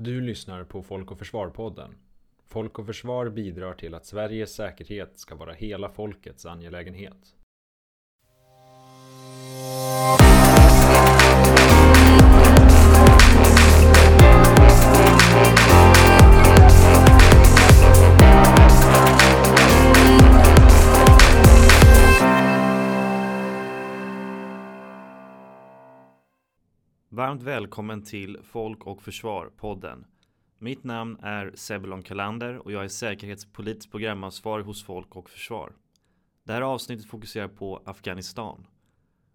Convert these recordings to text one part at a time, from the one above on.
Du lyssnar på Folk och Försvar-podden. Folk och Försvar bidrar till att Sveriges säkerhet ska vara hela folkets angelägenhet. Varmt välkommen till Folk och Försvar-podden. Mitt namn är Sebulon Kalander och jag är säkerhetspolitisk programansvarig hos Folk och Försvar. Det här avsnittet fokuserar på Afghanistan.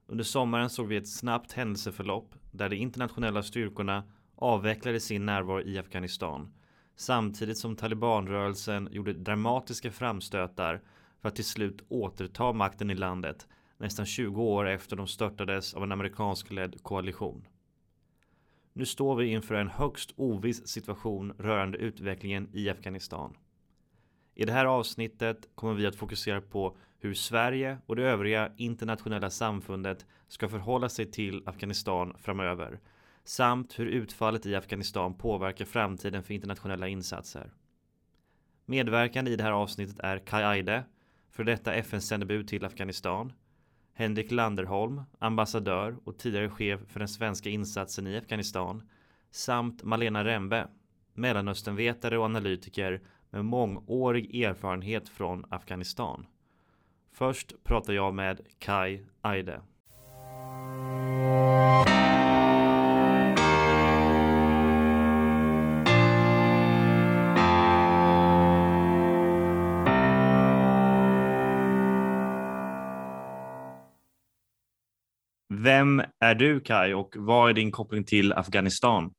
Under sommaren såg vi ett snabbt händelseförlopp där de internationella styrkorna avvecklade sin närvaro i Afghanistan samtidigt som talibanrörelsen gjorde dramatiska framstötar för att till slut återta makten i landet nästan 20 år efter de störtades av en amerikanskledd koalition. Nu står vi inför en högst oviss situation rörande utvecklingen i Afghanistan. I det här avsnittet kommer vi att fokusera på hur Sverige och det övriga internationella samfundet ska förhålla sig till Afghanistan framöver samt hur utfallet i Afghanistan påverkar framtiden för internationella insatser. Medverkande i det här avsnittet är Kai Aide, för detta FN-sändebud till Afghanistan, Henrik Landerholm, ambassadör och tidigare chef för den svenska insatsen i Afghanistan, samt Malena Rembe, Mellanösternvetare och analytiker med mångårig erfarenhet från Afghanistan. Först pratar jag med Kai Aide. Vem är du Kai och vad är din koppling till Afghanistan?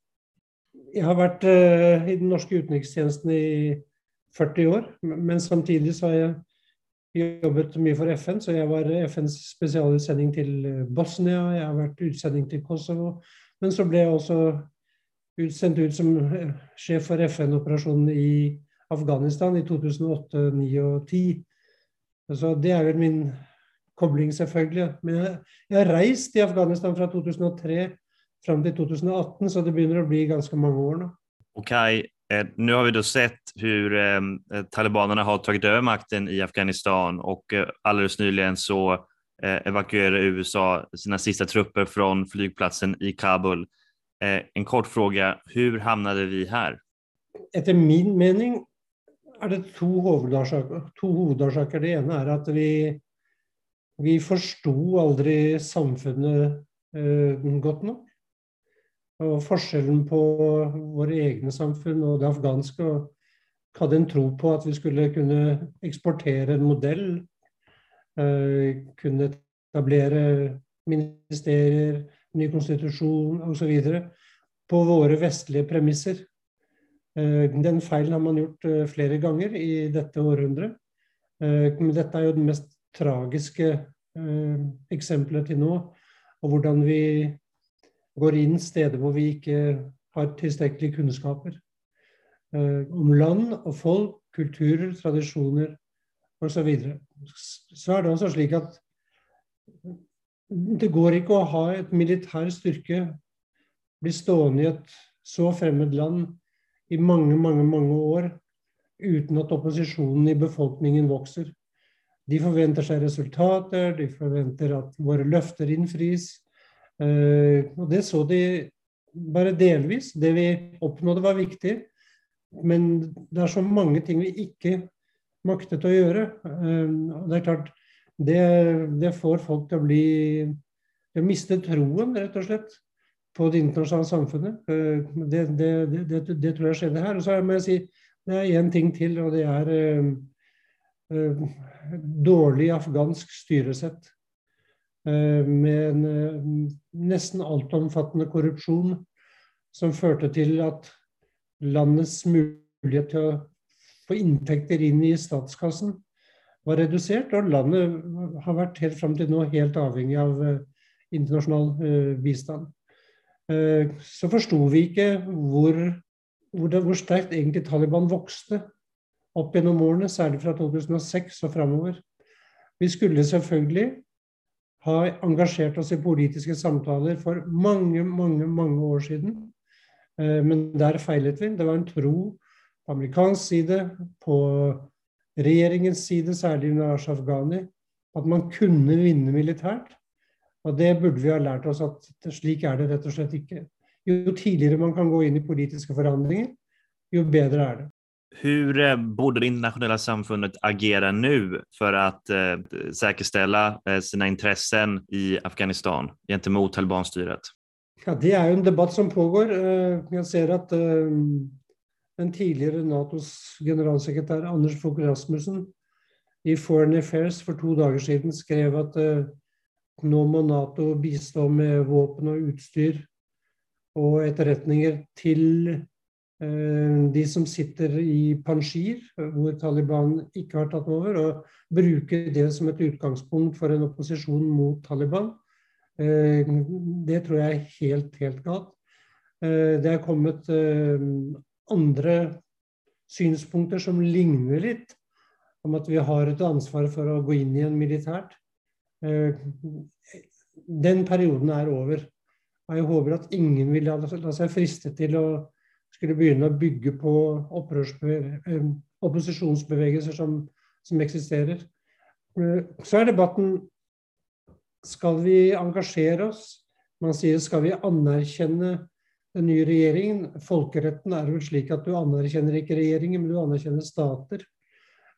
Jag har varit uh, i den norska utrikestjänsten i 40 år, men samtidigt så har jag jobbat mycket för FN, så jag var FNs specialutsending till eh, Bosnien, jag har varit utsändning till Kosovo, men så blev jag också utsänd ut som eh, chef för FN-operationen i Afghanistan i 2008, 2009 och 2010. Så det är väl min koppling selvfølgelig. Men jeg, jeg har reist i Afghanistan fra 2003 fram till 2018, så det börjar bli ganska många år nu. Okej, eh, nu har vi då sett hur eh, talibanerna har tagit över makten i Afghanistan och eh, alldeles nyligen så eh, evakuerade USA sina sista trupper från flygplatsen i Kabul. En kort fråga, hur hamnade vi här? Efter min mening är det. Två huvudorsaker. Det ena är att vi vi forsto aldri samfunnet eh, godt nok. Og forskjellen på våre egne samfunn og det afghanske og hadde en tro på at vi skulle kunne eksportere en modell, eh, kunne etablere ministerier, ny konstitusjon osv. på våre vestlige premisser. Eh, den feilen har man gjort eh, flere ganger i dette århundret. Eh, men dette er jo den mest tragiske eh, eksempler til nå. Og hvordan vi går inn steder hvor vi ikke har tilstrekkelige kunnskaper. Eh, om land og folk, kulturer, tradisjoner osv. Så, videre. så er det altså slik at det går ikke å ha et militær styrke bli stående i et så fremmed land i mange, mange, mange år uten at opposisjonen i befolkningen vokser. De forventer seg resultater, de forventer at våre løfter innfris. Eh, og det så de bare delvis. Det vi oppnådde, var viktig. Men det er så mange ting vi ikke maktet å gjøre. Eh, det er klart, det, det får folk til å bli til å miste troen, rett og slett, på det internasjonale samfunnet. Eh, det, det, det, tror jeg skjedde her. Og så må jeg si det er én ting til, og det er Eh, Eh, dårlig afghansk styresett. Eh, med en eh, nesten altomfattende korrupsjon som førte til at landets mulighet til å få inntekter inn i statskassen var redusert, og landet har vært helt fram til nå helt avhengig av internasjonal bistand. Så forsto vi ikke hvor, hvor, hvor sterkt egentlig Taliban vokste opp gjennom årene, særlig fra 2006 og framover. Vi skulle selvfølgelig ha engasjert oss i politiske samtaler for mange, mange, mange år siden. Eh, men der feilet vi. Det var en tro på amerikansk side, på regjeringens side, særlig under Ashraf Ghani, at man kunne vinne militært. Og det burde vi ha lært oss at slik er det rett og slett ikke. Jo tidligere man kan gå inn i politiske forhandlinger, jo bedre er det. Hur eh, borde det internationella samfundet agera nu för att eh, säkerställa eh, sina intressen i Afghanistan gentemot talibanstyret? Ja, det är en debatt som pågår. Eh, jag ser att eh, den tidigare NATOs generalsekreterare Anders Fogh Rasmussen i Foreign Affairs för två dagar sedan skrev att eh, nu må NATO bistå med vapen och utstyr och etterretninger till Eh, de som sitter i Panjshir, hvor Taliban ikke har tatt over, og bruke det som et utgangspunkt for en opposisjon mot Taliban. Eh, det tror jeg er helt, helt galt. Eh, det er kommet andre synspunkter som ligner litt, om at vi har et ansvar for å gå inn igjen militært. Den perioden er over. Og jeg håper at ingen vil la seg friste til å skulle begynne å bygge på eh, opposisjonsbevegelser som, som eksisterer. Eh, så er debatten skal vi engasjere oss. Man sier skal vi anerkjenne den nye regjeringen. Folkeretten er vel slik at du anerkjenner ikke regjeringen, men du anerkjenner stater.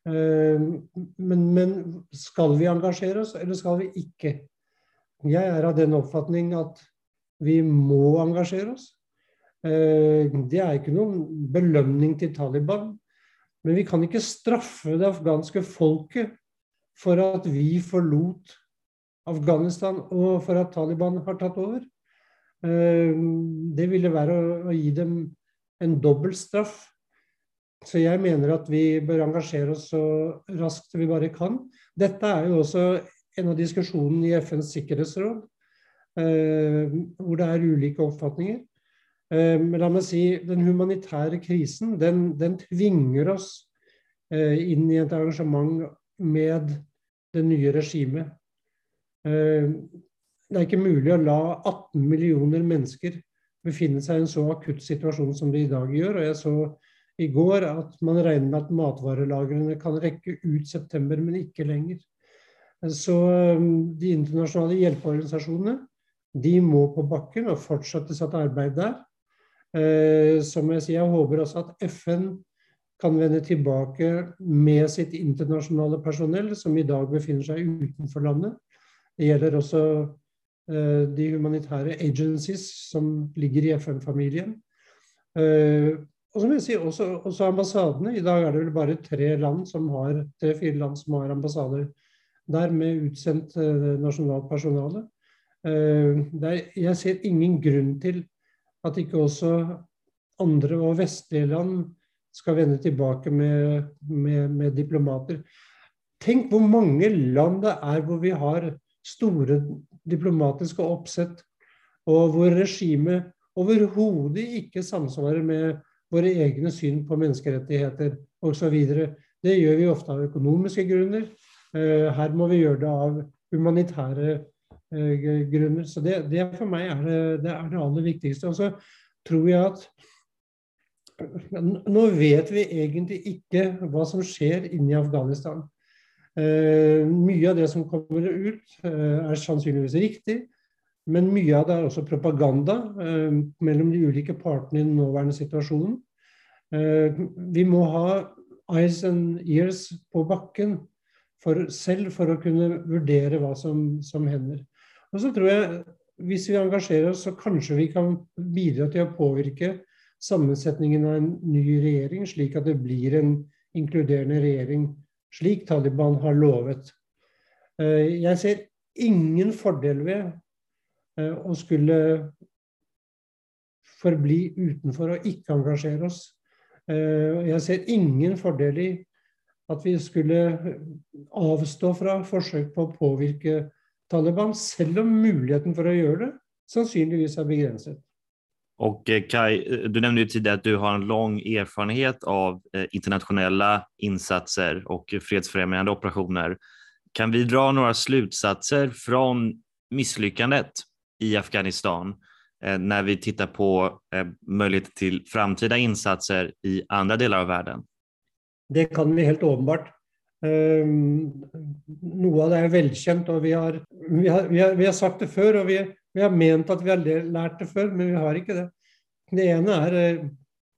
Eh, men, men skal vi engasjere oss, eller skal vi ikke? Jeg er av den oppfatning at vi må engasjere oss. Eh, det er ikke noen belønning til Taliban. Men vi kan ikke straffe det afghanske folket for at vi forlot Afghanistan og for at Taliban har tatt over. Eh, det ville være å gi dem en dobbel straff. Så jeg mener at vi bør engasjere oss så raskt vi bare kan. Dette er jo også en av diskusjonene i FNs sikkerhetsråd. Eh, hvor det er ulike oppfatninger. Eh, men la meg si, den humanitære krisen den, den tvinger oss eh, inn i et arrangement med det nye regimet. Eh, det er ikke mulig å la 18 millioner mennesker befinne seg i en så akutt situasjon som de i dag gjør. Og jeg så i går at man regner med at matvarelagrene kan rekke ut september, men ikke lenger. Eh, så eh, de internasjonale hjelpeorganisasjonene de må på bakken og fortsette sitt arbeid der. Eh, som jeg sier, jeg håper også at FN kan vende tilbake med sitt internasjonale personell, som i dag befinner seg utenfor landet. Det gjelder også eh, de humanitære agencies som ligger i FN-familien. Eh, og som jeg sier, også, også, ambassadene. I dag er det vel bare tre land som har, tre-fire land som har ambassader der med utsendt eh, nasjonalt personale. Eh, jeg ser ingen grunn til at ikke også andre og vestlige land skal vende tilbake med, med, med, diplomater. Tenk hvor mange land det er hvor vi har store diplomatiske oppsett, og hvor regimet overhodet ikke samsvarer med våre egne syn på menneskerettigheter osv. Det gjør vi ofte av økonomiske grunner. Eh, her må vi gjøre det av humanitære grunner Eh, grunner. Så det, det, for meg er det, det, er det aller viktigste. Og så tror jeg at nå vet vi egentlig ikke hva som skjer inne i Afghanistan. Eh, mye av det som kommer ut, eh, er sannsynligvis riktig. Men mye av det er også propaganda eh, mellom de ulike partene i den nåværende situasjonen. Eh, vi må ha eyes and ears på bakken for, selv for å kunne vurdere hva som, som hender. Og så tror jeg hvis vi engasjerer oss, så kanskje vi kan bidra til å påvirke sammensetningen av en ny regjering, slik at det blir en inkluderende regjering, slik Taliban har lovet. Eh, jeg ser ingen fordel ved eh, å skulle forbli utenfor og ikke engasjere oss. Eh, jeg ser ingen fordel i at vi skulle avstå fra forsøk på å påvirke Taliban, selv om muligheten för att göra det sannsynligvis är begränsad. Och eh, Kai, eh, du nämnde ju tidigare att du har en lång erfarenhet av eh, internationella insatser och fredsfrämjande operationer. Kan vi dra några slutsatser från misslyckandet i Afghanistan när vi tittar på möjligheter till framtida insatser i andra delar av världen? Det kan vi helt åbenbart. Um, noe av det er velkjent, og vi har, vi har, vi har, vi har sagt det før, og vi, har ment at vi har lært det før, men vi har ikke det. Det ene er uh,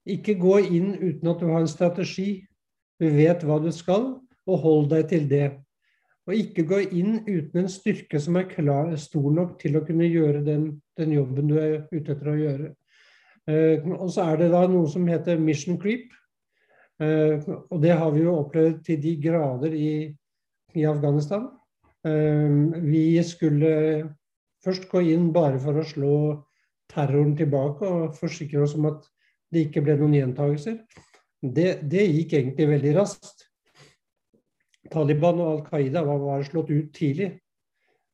ikke gå inn uten at du har en strategi. Du vet hva du skal, og hold deg til det. Og ikke gå inn uten en styrke som er klar, stor nok til å kunne gjøre den, den jobben du er ute etter å gjøre. Uh, og så er det da noe som heter mission creep. Eh, og det har vi jo opplevd til de grader i, i Afghanistan. Eh, vi skulle først gå inn bare for å slå terroren tilbake og forsikre oss om at det ikke ble noen gjentagelser. Det, det gikk egentlig veldig raskt. Taliban og Al Qaida var, var slått ut tidlig.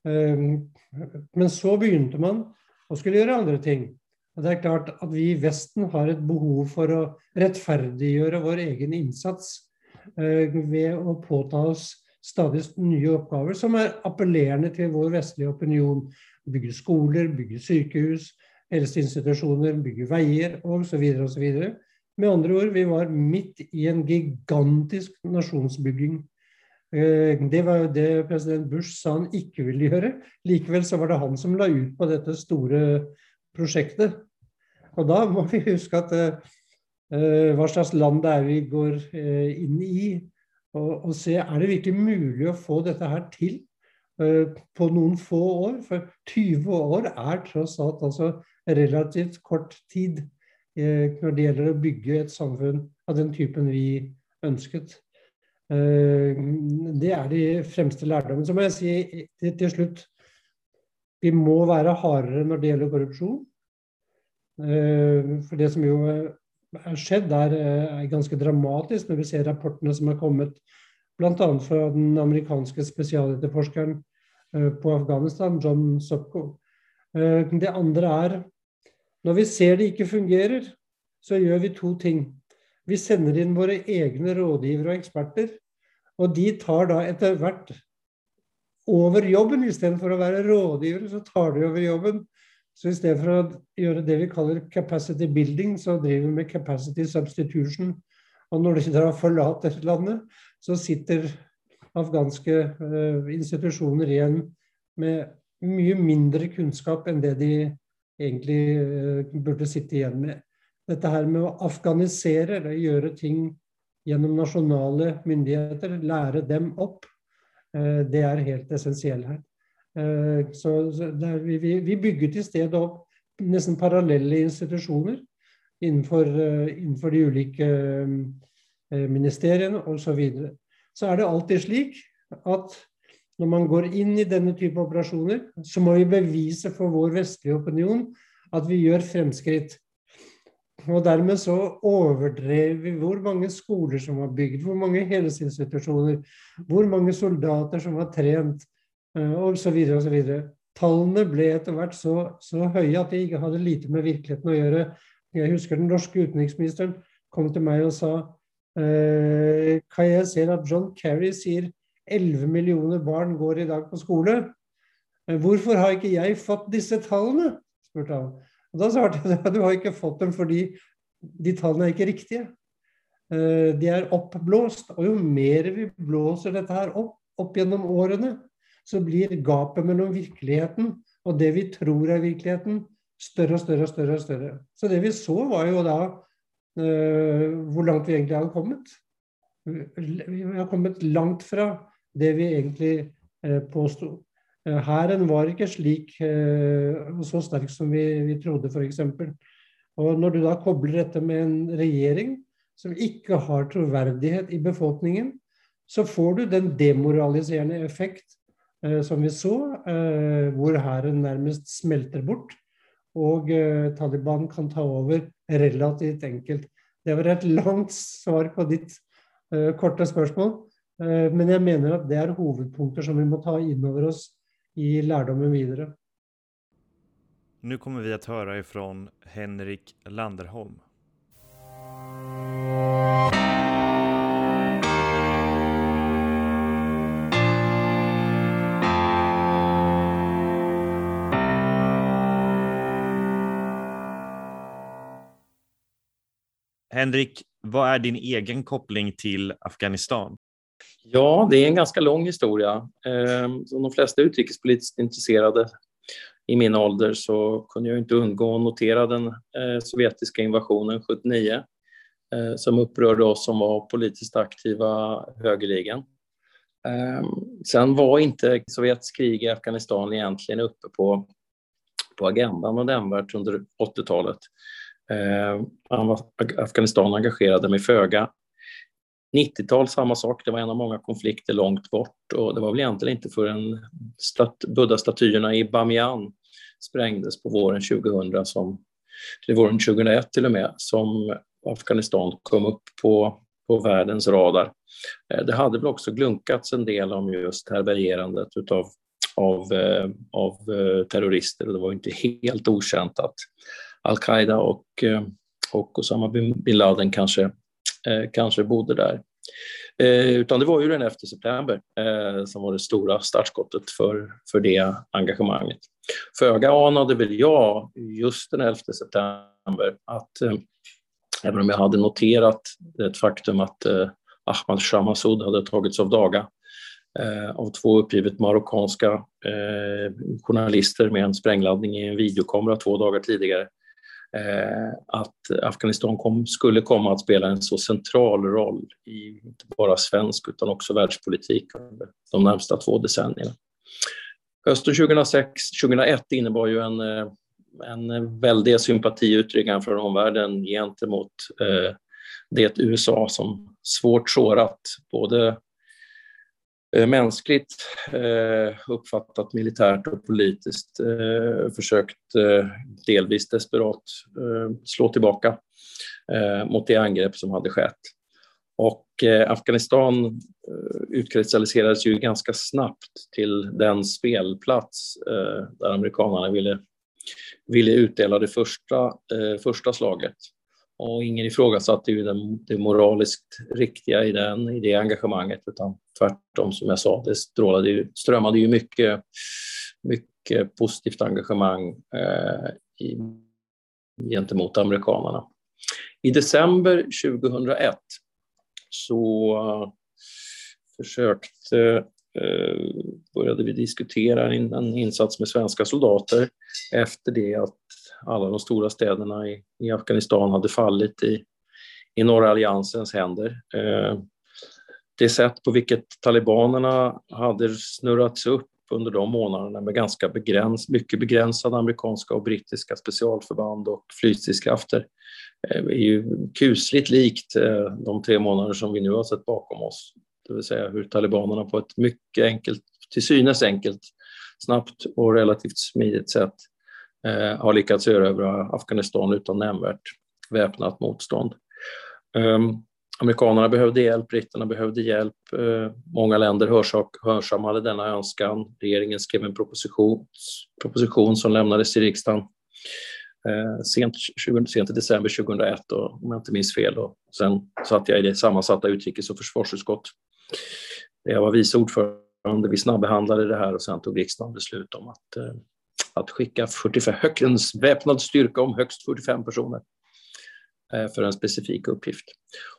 Eh, men så begynte man å skulle gjøre andre ting. Det er klart at vi i Vesten har et behov for å rettferdiggjøre vår egen innsats eh, ved å påta oss stadig nye oppgaver som er appellerende til vår vestlige opinion. Bygge skoler, bygge sykehus, helseinstitusjoner, bygge veier osv. osv. Med andre ord, vi var midt i en gigantisk nasjonsbygging. Eh, det var jo det president Bush sa han ikke ville gjøre. Likevel så var det han som la ut på dette store prosjektet. Og da må vi huske at uh, hva slags land det er vi går uh, inn i. Og, og, se er det virkelig mulig å få dette her til uh, på noen få år. For 20 år er tross alt altså relativt kort tid når det gjelder å bygge et samfunn av den typen vi ønsket. Det er de fremste lærdommene. Så må jeg si til, til slutt vi må være hardere når det gjelder korrupsjon. Eh, for det som jo eh, er skjedd, er, eh, er ganske dramatisk når vi ser rapportene som er kommet bl.a. fra den amerikanske spesialetterforskeren på Afghanistan, John Sopko. Det andre er når vi ser det ikke fungerer, så gjør vi to ting. Vi sender inn våre egne rådgivere og eksperter, og de tar da etter hvert over jobben. Istedenfor å være rådgivere, så tar de over jobben. Så i stedet for å gjøre det vi kaller capacity building, så driver vi med capacity substitution. Og når de har forlater landet, så sitter afghanske uh, institusjoner igjen med mye mindre kunnskap enn det de egentlig uh, burde sitte igjen med. Dette her med å afghanisere, eller gjøre ting gjennom nasjonale myndigheter, lære dem opp, Eh, det er helt essensiell her. Eh, så vi, vi bygget i stedet opp nesten parallelle institusjoner innenfor, eh, innenfor de ulike ministeriene osv. Så, videre. så er det alltid slik at når man går inn i denne type operasjoner, så må vi bevise for vår vestlige opinion at vi gjør fremskritt. Og dermed så overdrev vi hvor mange skoler som var bygd, hvor mange helseinstitusjoner, hvor mange soldater som var trent, eh, osv. vidare. osv. Tallene ble etter hvert så, så, høye at de ikke hadde lite med virkeligheten å gjøre. Jeg husker den norske utenriksministeren kom til meg og sa eh, Kan jeg se at John Kerry sier 11 millioner barn går i dag på skole? Eh, hvorfor har ikke jeg fått disse tallene? spurte han. Og Da svarte jeg at du har ikke fått dem fordi de tallene er ikke riktige. Eh, de er oppblåst. Og jo mer vi blåser dette her opp, opp gjennom årene, så blir gapet mellom virkeligheten og det vi tror er virkeligheten, større og større og større. og større. Så det vi så, var jo da uh, hvor langt vi egentlig hadde kommet. Vi har kommet langt fra det vi egentlig uh, påsto. Eh, hæren var ikke slik eh, så sterk som vi, vi trodde, f.eks. Og når du da kobler dette med en regjering som ikke har troverdighet i befolkningen, så får du den demoraliserende effekt eh, som vi så, eh, hvor hæren nærmest smelter bort, og eh, Taliban kan ta over relativt enkelt. Det var et langt svar på ditt eh, korte spørsmål, eh, men jeg mener at det er hovedpunkter som vi må ta inn over oss i lärdomen vidare. Nu kommer vi att höra ifrån Henrik Landerholm. Henrik, vad är din egen koppling till Afghanistan? Ja, det är en ganska lång historia. Eh, som de flesta utrikespolitiskt intresserade i min ålder så kunde jag inte undgå att notera den eh, sovjetiska invasionen 79 eh, som upprörde oss som var politiskt aktiva högerligan. Sen var inte Sovjets krig i Afghanistan egentligen uppe på, på agendan nämnvärt under 80-talet. Afghanistan engagerade mig föga 90-tal samma sak, det var en av många konflikter långt bort. Och det var väl egentligen inte förrän stat, Buddha-statyerna i Bamiyan sprängdes på våren 2000, som, till våren 2001 till och med, som Afghanistan kom upp på, på världens radar. Eh, det hade väl också glunkats en del om just härbärgerandet utav, av, eh, av eh, terrorister. Och det var inte helt okänt att al-Qaida och, och Osama bin Laden kanske eh, kanske bodde där. Eh, utan det var ju den 11 september eh, som var det stora startskottet för, för det engagemanget. Föga anade väl jag just den 11 september att eh, även om jag hade noterat det faktum att eh, Ahmad Shamasud hade tagits av daga eh, av två uppgivet marockanska eh, journalister med en sprängladdning i en videokamera två dagar tidigare Eh, Eh, att Afghanistan kom, skulle komma att spela en så central roll i inte bara svensk utan också världspolitik under de närmsta två decennierna. Hösten 2006, 2001 innebar ju en, eh, en väldig sympatiutryckningar från omvärlden gentemot eh, det USA som svårt sårat både Eh, mänskligt eh, uppfattat militärt och politiskt eh, försökt delvis desperat slå tillbaka mot det angrepp som hade skett. Och Afghanistan utkristalliserades ju ganska snabbt till den spelplats där amerikanerna ville, ville utdela det första, första slaget. Och ingen ifrågasatte ju det moraliskt riktiga i, den, i det engagemanget utan tvärtom som jag sa, det strålade ju, strömmade ju mycket, mycket positivt engagemang eh, i, gentemot amerikanerna. I december 2001 så eh, försökte Eh, började vi diskutera en, insats med svenska soldater efter det att alla de stora städerna i, i Afghanistan hade fallit i, i norra alliansens händer. Eh, det sätt på vilket talibanerna hade snurrats upp under de månaderna med ganska begräns, mycket begränsade amerikanska och brittiska specialförband och flygstridskrafter eh, är ju kusligt likt de tre månader som vi nu har sett bakom oss. Det vill säga hur talibanerna på ett mycket enkelt, till synes enkelt, snabbt och relativt smidigt sätt eh, har lyckats erövra Afghanistan utan nämnvärt väpnat motstånd. Um, amerikanerna behövde hjälp, britterna behövde hjälp. Eh, många länder hörsammade denna önskan. Regeringen skrev en proposition, proposition som lämnades till riksdagen Eh, sent, 20, sent i december 2001, och, om jag inte minns fel. Och sen satt jag i det sammansatta utrikes och försvarsutskott. Jag var vice ordförande. Vi snabbehandlade det här och sen tog riksdagen beslut om att eh, att skicka 45, en väpnad styrka om högst 45 personer eh, för en specifik uppgift.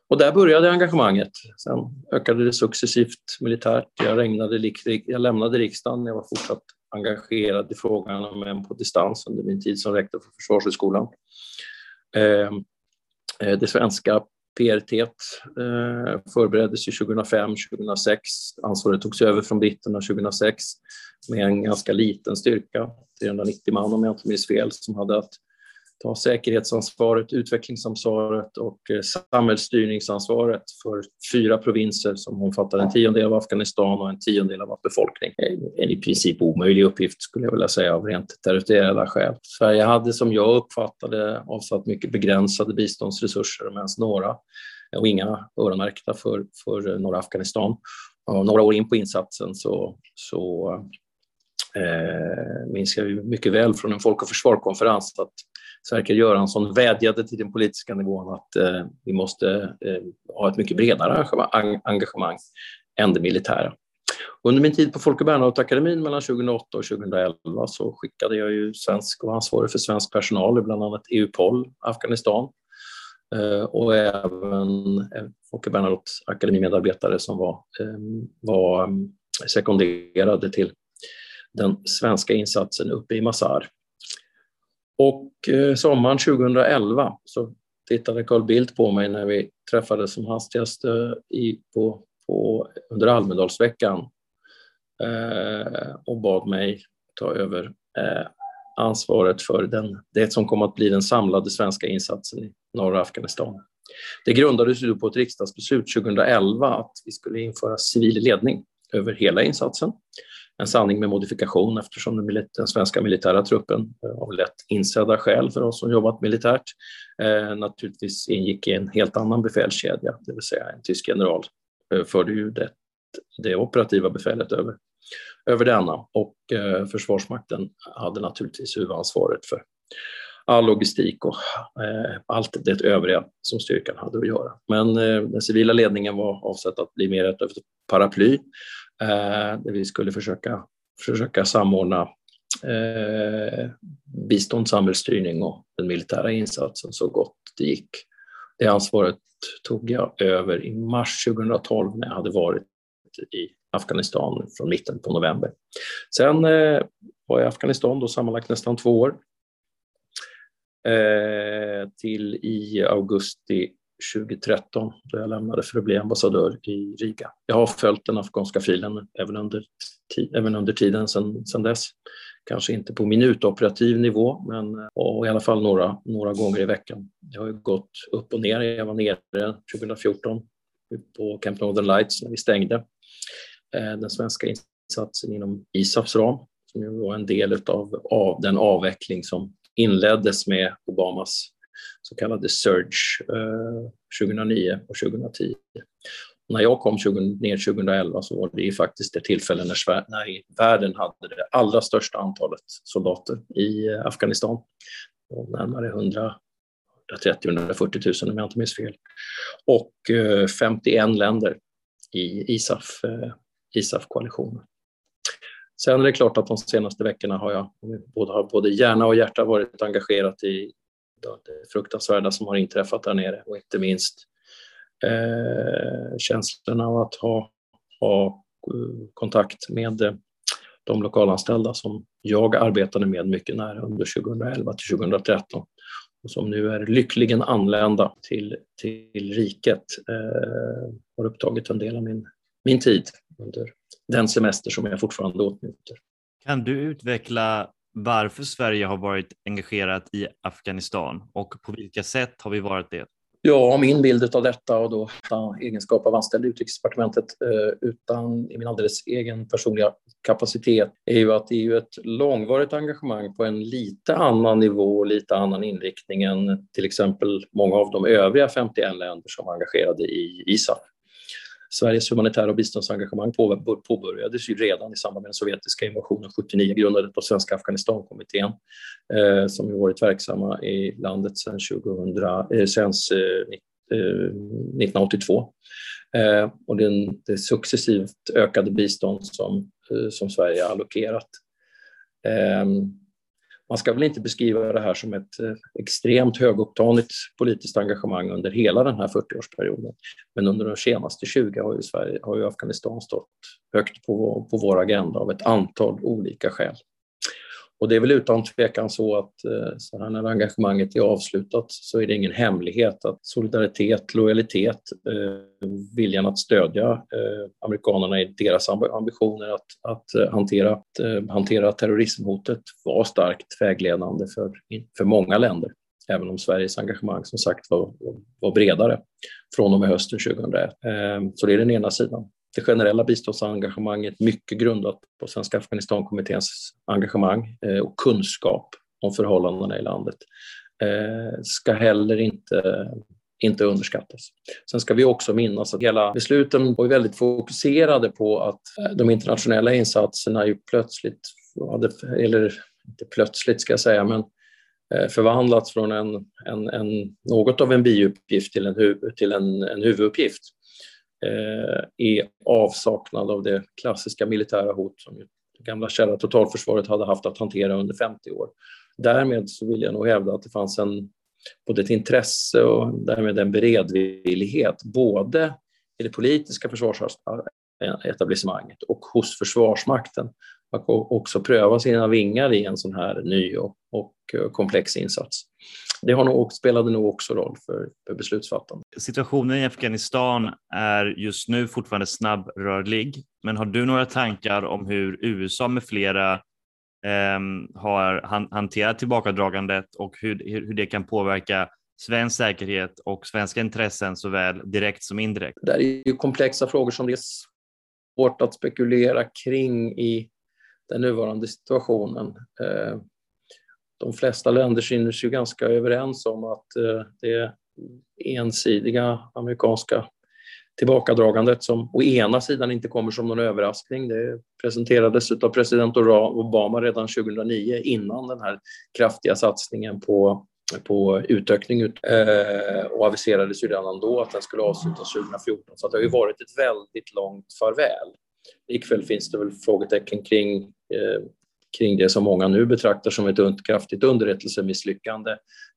Och där började engagemanget. Sen ökade det successivt militärt. Jag, regnade, jag lämnade riksdagen. Jag var fortsatt engagerad i frågan, men på distans under min tid som rektor för Försvarshögskolan. Eh, eh, det svenska PRT eh, förbereddes 2005, 2006. Ansvaret togs över från britterna 2006 med en ganska liten styrka, 390 man om jag inte minns fel, som hade att ta säkerhetsansvaret, utvecklingsansvaret och eh, samhällsstyrningsansvaret för fyra provinser som omfattar en tiondel av Afghanistan och en tiondel av befolkning. En i princip omöjlig uppgift skulle jag vilja säga av rent territoriella skäl. Sverige hade som jag uppfattade avsatt mycket begränsade biståndsresurser, om ens några, och inga öronmärkta för, för eh, norra Afghanistan. Och några år in på insatsen så, så eh, minns jag mycket väl från en Folk och försvar-konferens att Sverker Göransson vädjade till den politiska nivån att eh, vi måste eh, ha ett mycket bredare engagemang än det militära. Under min tid på Folke Bernadotteakademin mellan 2008 och 2011 så skickade jag ju svensk och ansvarig för svensk personal i bland annat EUPOL, Afghanistan. Eh, och även eh, Folke Bernadotteakademimedarbetare som var, eh, var sekonderade till den svenska insatsen uppe i Mazar. Och eh, sommaren 2011 så tittade Carl Bildt på mig när vi träffades som hastigast eh, i, på, på, under Almedalsveckan eh, och bad mig ta över eh, ansvaret för den, det som kom att bli den samlade svenska insatsen i norra Afghanistan. Det grundades ju på ett riksdagsbeslut 2011 att vi skulle införa civil ledning över hela insatsen. En sanning med modifikation eftersom den, den svenska militära truppen eh, av lätt insedda skäl för oss som jobbat militärt eh, naturligtvis ingick i en helt annan befälskedja, det vill säga en tysk general eh, förde ju det, det operativa befälet över över denna och eh, Försvarsmakten hade naturligtvis huvudansvaret för all logistik och eh, allt det övriga som styrkan hade att göra. Men eh, den civila ledningen var avsett att bli mer ett paraply Eh, där vi skulle försöka, försöka samordna eh, bistånd, samhällsstyrning och den militära insatsen så gott det gick. Det ansvaret tog jag över i mars 2012 när jag hade varit i Afghanistan från mitten på november. Sen eh, var jag i Afghanistan då sammanlagt nästan två år. Eh, till i augusti 2013 då jag lämnade för att bli ambassadör i Riga. Jag har följt den afghanska filen även under, även under tiden sedan, dess. Kanske inte på minutoperativ nivå, men och i alla fall några, några gånger i veckan. Jag har ju gått upp och ner. Jag var nere 2014 på Camp Northern Lights när vi stängde. Eh, den svenska insatsen inom ISAFs ram, som ju var en del av, av den avveckling som inleddes med Obamas så kallade surge eh, 2009 och 2010. när jag kom 20, ner 2011 så var det ju faktiskt det tillfälle när, när världen hade det allra största antalet soldater i eh, Afghanistan. Och närmare 100 130-140 000 om jag inte minns fel. Och eh, 51 länder i ISAF ISAF-koalitionen. Sen är det klart att de senaste veckorna har jag både, har både hjärna och hjärta varit engagerat i det fruktansvärda som har inträffat där nere och inte minst eh, känslan av att ha, ha eh, kontakt med eh, de lokalanställda som jag arbetade med mycket nära under 2011 till 2013 och som nu är lyckligen anlända till, till riket eh, har upptagit en del av min, min tid under den semester som jag fortfarande åtnjuter. Kan du utveckla varför Sverige har varit engagerat i Afghanistan och på vilka sätt har vi varit det? Ja, min bild av detta och då i egenskap av anställd i Utrikesdepartementet eh, utan i min alldeles egen personliga kapacitet är ju att det är ju ett långvarigt engagemang på en lite annan nivå och lite annan inriktning än till exempel många av de övriga 51 länder som är engagerade i ISAF. Sveriges humanitära och biståndsengagemang påbörjades ju redan i samband med den sovjetiska invasionen 79, grundade på Svenska Afghanistankommittén eh, som ju varit verksamma i landet sedan, 2000, eh, eh, 1982. Eh, eh, och den, det successivt ökade bistånd som, eh, som Sverige allokerat. Ehm, man ska väl inte beskriva det här som ett eh, extremt högoktanigt politiskt engagemang under hela den här 40-årsperioden. Men under de senaste 20 har ju, Sverige, har ju Afghanistan stått högt på, på vår agenda av ett antal olika skäl. Och det är väl utan tvekan så att eh, så här när engagemanget är avslutat så är det ingen hemlighet att solidaritet, lojalitet, eh, viljan att stödja eh, amerikanerna i deras ambitioner att, att hantera, hantera terrorismhotet var starkt vägledande för, för många länder. Även om Sveriges engagemang som sagt var, var bredare från och med hösten 2001. Så det är den ena sidan det generella biståndsengagemanget mycket grundat på Svenska Afghanistankommitténs engagemang eh, och kunskap om förhållandena i landet eh, ska heller inte, inte underskattas. Sen ska vi också minnas att hela besluten var väldigt fokuserade på att eh, de internationella insatserna ju plötsligt, eller inte plötsligt ska jag säga, men förvandlats från en, en, en, något av en biuppgift till en, till en, en huvuduppgift Eh, i avsaknad av det klassiska militära hot som det gamla kära totalförsvaret hade haft att hantera under 50 år. Därmed så vill jag nog hävda att det fanns en, både ett intresse och därmed en beredvillighet, både i det politiska försvarsetablissemanget och hos Försvarsmakten, att också pröva sina vingar i en sån här ny och, och eh, komplex insats. Det har nog, spelade nog också roll för, för beslutsfattande. Situationen i Afghanistan är just nu fortfarande snabbrörlig, men har du några tankar om hur USA med flera eh, har han, hanterat tillbakadragandet och hur, hur det kan påverka svensk säkerhet och svenska intressen såväl direkt som indirekt? Det är ju komplexa frågor som det är svårt att spekulera kring i den nuvarande situationen. Eh, de flesta länder synes ju ganska överens om att eh, det ensidiga amerikanska tillbakadragandet som å ena sidan inte kommer som någon överraskning. Det presenterades av president Obama redan 2009 innan den här kraftiga satsningen på, på utökning eh, och aviserades ju redan då att den skulle avslutas 2014. Så det har ju varit ett väldigt långt farväl. Likväl finns det väl frågetecken kring eh, kring det som många nu betraktar som ett kraftigt underrättelsemisslyckande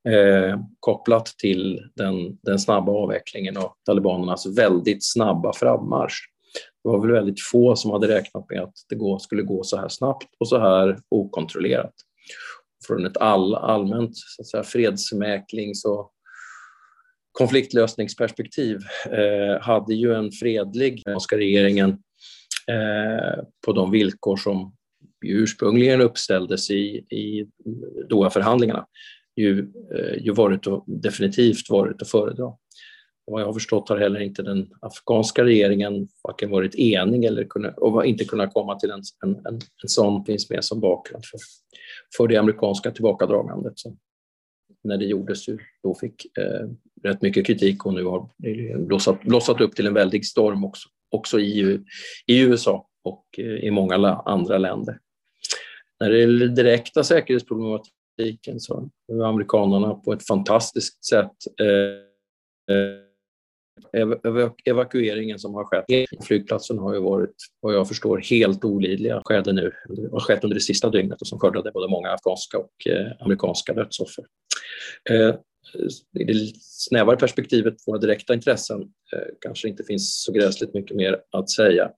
eh, kopplat till den, den snabba avvecklingen av talibanernas väldigt snabba frammarsch. Det var väl väldigt få som hade räknat med att det gå, skulle gå så här snabbt och så här okontrollerat. Från ett all, allmänt så att säga, fredsmäklings och konfliktlösningsperspektiv eh, hade ju en fredlig amerikanska regeringen eh, på de villkor som ursprungligen uppställdes i, i Doha-förhandlingarna ju, eh, ju varit och, definitivt varit att föredra. Vad jag har förstått har heller inte den afghanska regeringen varken varit enig eller kunna, och inte kunnat komma till en, en, en, en sån finns med som bakgrund för, för det amerikanska tillbakadragandet som när det gjordes ju, då fick eh, rätt mycket kritik och nu har blossat, blossat upp till en väldig storm också, också i, i USA och eh, i många andra länder. När det gäller direkta säkerhetsproblematiken så har amerikanerna på ett fantastiskt sätt eh, eh evakueringen som har skett. Flygplatsen har ju varit, vad jag förstår, helt olidliga. Skedde nu, det har skett under det sista dygnet och som skördade både många afghanska och eh, amerikanska dödsoffer. Eh, I det snävare perspektivet, våra direkta intressen, eh, kanske inte finns så gräsligt mycket mer att säga.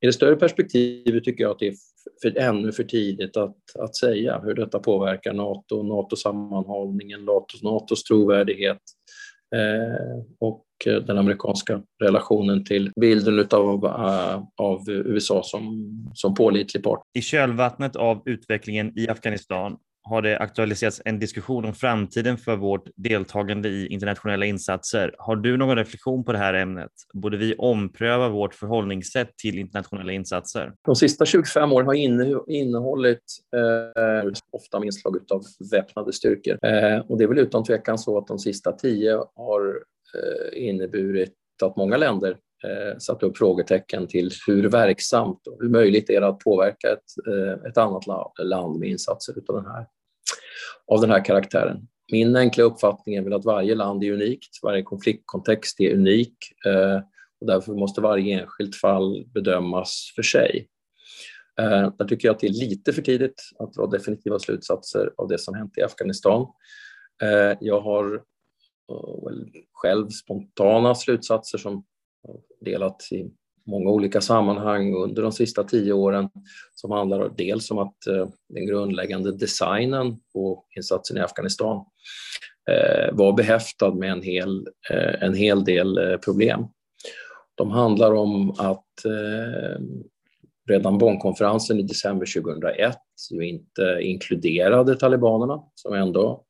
I det större perspektivet tycker jag att det är för, ännu för tidigt att, att säga hur detta påverkar Nato, NATO-sammanhållningen, NATOs, NATOs trovärdighet eh, och den amerikanska relationen till bilden utav, eh, av USA som, som pålitlig part. I kölvattnet av utvecklingen i Afghanistan har det aktualiserats en diskussion om framtiden för vårt deltagande i internationella insatser. Har du någon reflektion på det här ämnet? Borde vi ompröva vårt förhållningssätt till internationella insatser? De sista 25 åren har innehållit eh, ofta med inslag av väpnade styrkor. Eh, och det är väl utan tvekan så att de sista 10 har eh, inneburit att många länder eh, satt upp frågetecken till hur verksamt och hur möjligt är det att påverka ett, eh, ett annat land med insatser av den här av den här karaktären. Min enkla uppfattning är väl att varje land är unikt, varje konfliktkontext är unik eh, och därför måste varje enskilt fall bedömas för sig. Eh, där tycker jag att det är lite för tidigt att dra definitiva slutsatser av det som hänt i Afghanistan. Eh, jag har själv spontana slutsatser som delat i många olika sammanhang under de sista tio åren som handlar dels om att eh, den grundläggande designen på insatsen i Afghanistan eh, var behäftad med en hel, eh, en hel del problem. De handlar om att redan Bonnkonferensen i december 2001 ju inte inkluderade talibanerna som ändå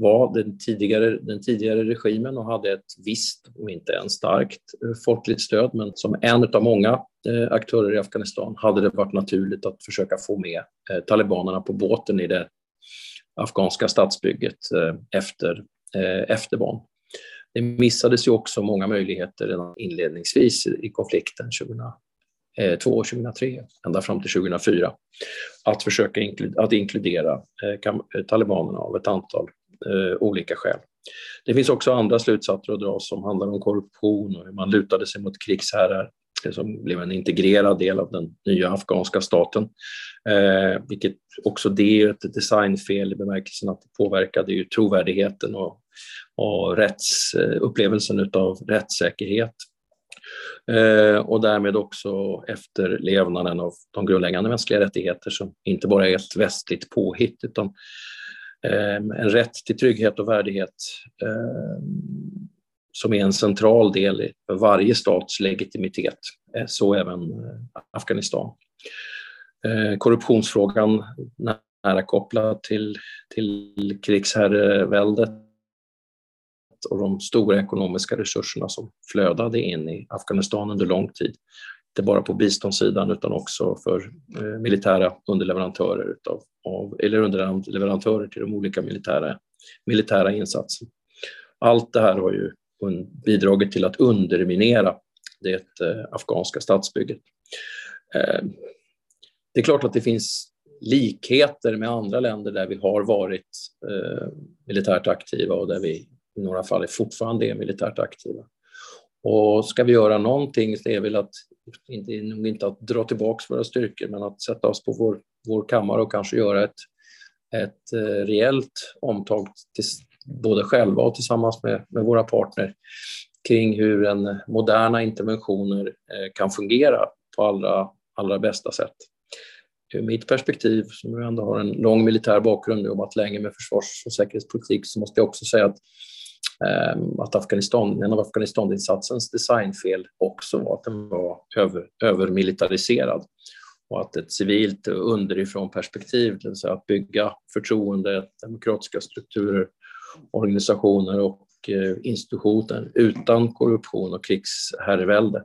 var den tidigare, den tidigare regimen och hade ett visst, om inte en starkt, eh, folkligt stöd. Men som en av många eh, aktörer i Afghanistan hade det varit naturligt att försöka få med eh, talibanerna på båten i det afghanska statsbygget efter, efter Bonn. Det missades ju också många möjligheter redan inledningsvis i konflikten 2002 och 2003, ända fram till 2004, att försöka att inkludera talibanerna av ett antal eh, olika skäl. Det finns också andra slutsatser att dra som handlar om korruption och hur man lutade sig mot krigsherrar som blev en integrerad del av den nya afghanska staten. Eh, vilket också det är ett designfel i bemärkelsen att det påverkade ju trovärdigheten och och rätts, upplevelsen av rättssäkerhet. Eh, och därmed också efterlevnaden av de grundläggande mänskliga rättigheter som inte bara är ett västligt påhitt utan Ehm, en rätt till trygghet och värdighet eh, som är en central del i varje stats legitimitet, eh, så även eh, Afghanistan. Ehm, korruptionsfrågan nära kopplad till, till krigsherreväldet och de stora ekonomiska resurserna som flödade in i Afghanistan under lång tid. Inte bara på biståndssidan utan också för eh, militära underleverantörer utav, av, eller underleverantörer till de olika militära, militära insatserna. Allt det här har ju bidragit till att underminera det eh, afghanska statsbygget. Eh, det är klart att det finns likheter med andra länder där vi har varit eh, militärt aktiva och där vi i några fall fortfarande är militärt aktiva. Och ska vi göra någonting så är väl att, inte, nog inte att dra tillbaka våra styrkor, men att sätta oss på vår, vår kammare och kanske göra ett, ett eh, rejält omtag till, både själva och tillsammans med, med våra partner kring hur en moderna interventioner eh, kan fungera på allra, allra bästa sätt. Ur mitt perspektiv, som ändå har en lång militär bakgrund och jobbat länge med försvars och säkerhetspolitik, så måste jag också säga att Ehm, att Afghanistan, en av Afghanistaninsatsens designfel också var att den var över, övermilitariserad. Och att ett civilt underifrån perspektiv, det vill säga att bygga förtroende, demokratiska strukturer, organisationer och eh, institutioner utan korruption och krigsherrevälde.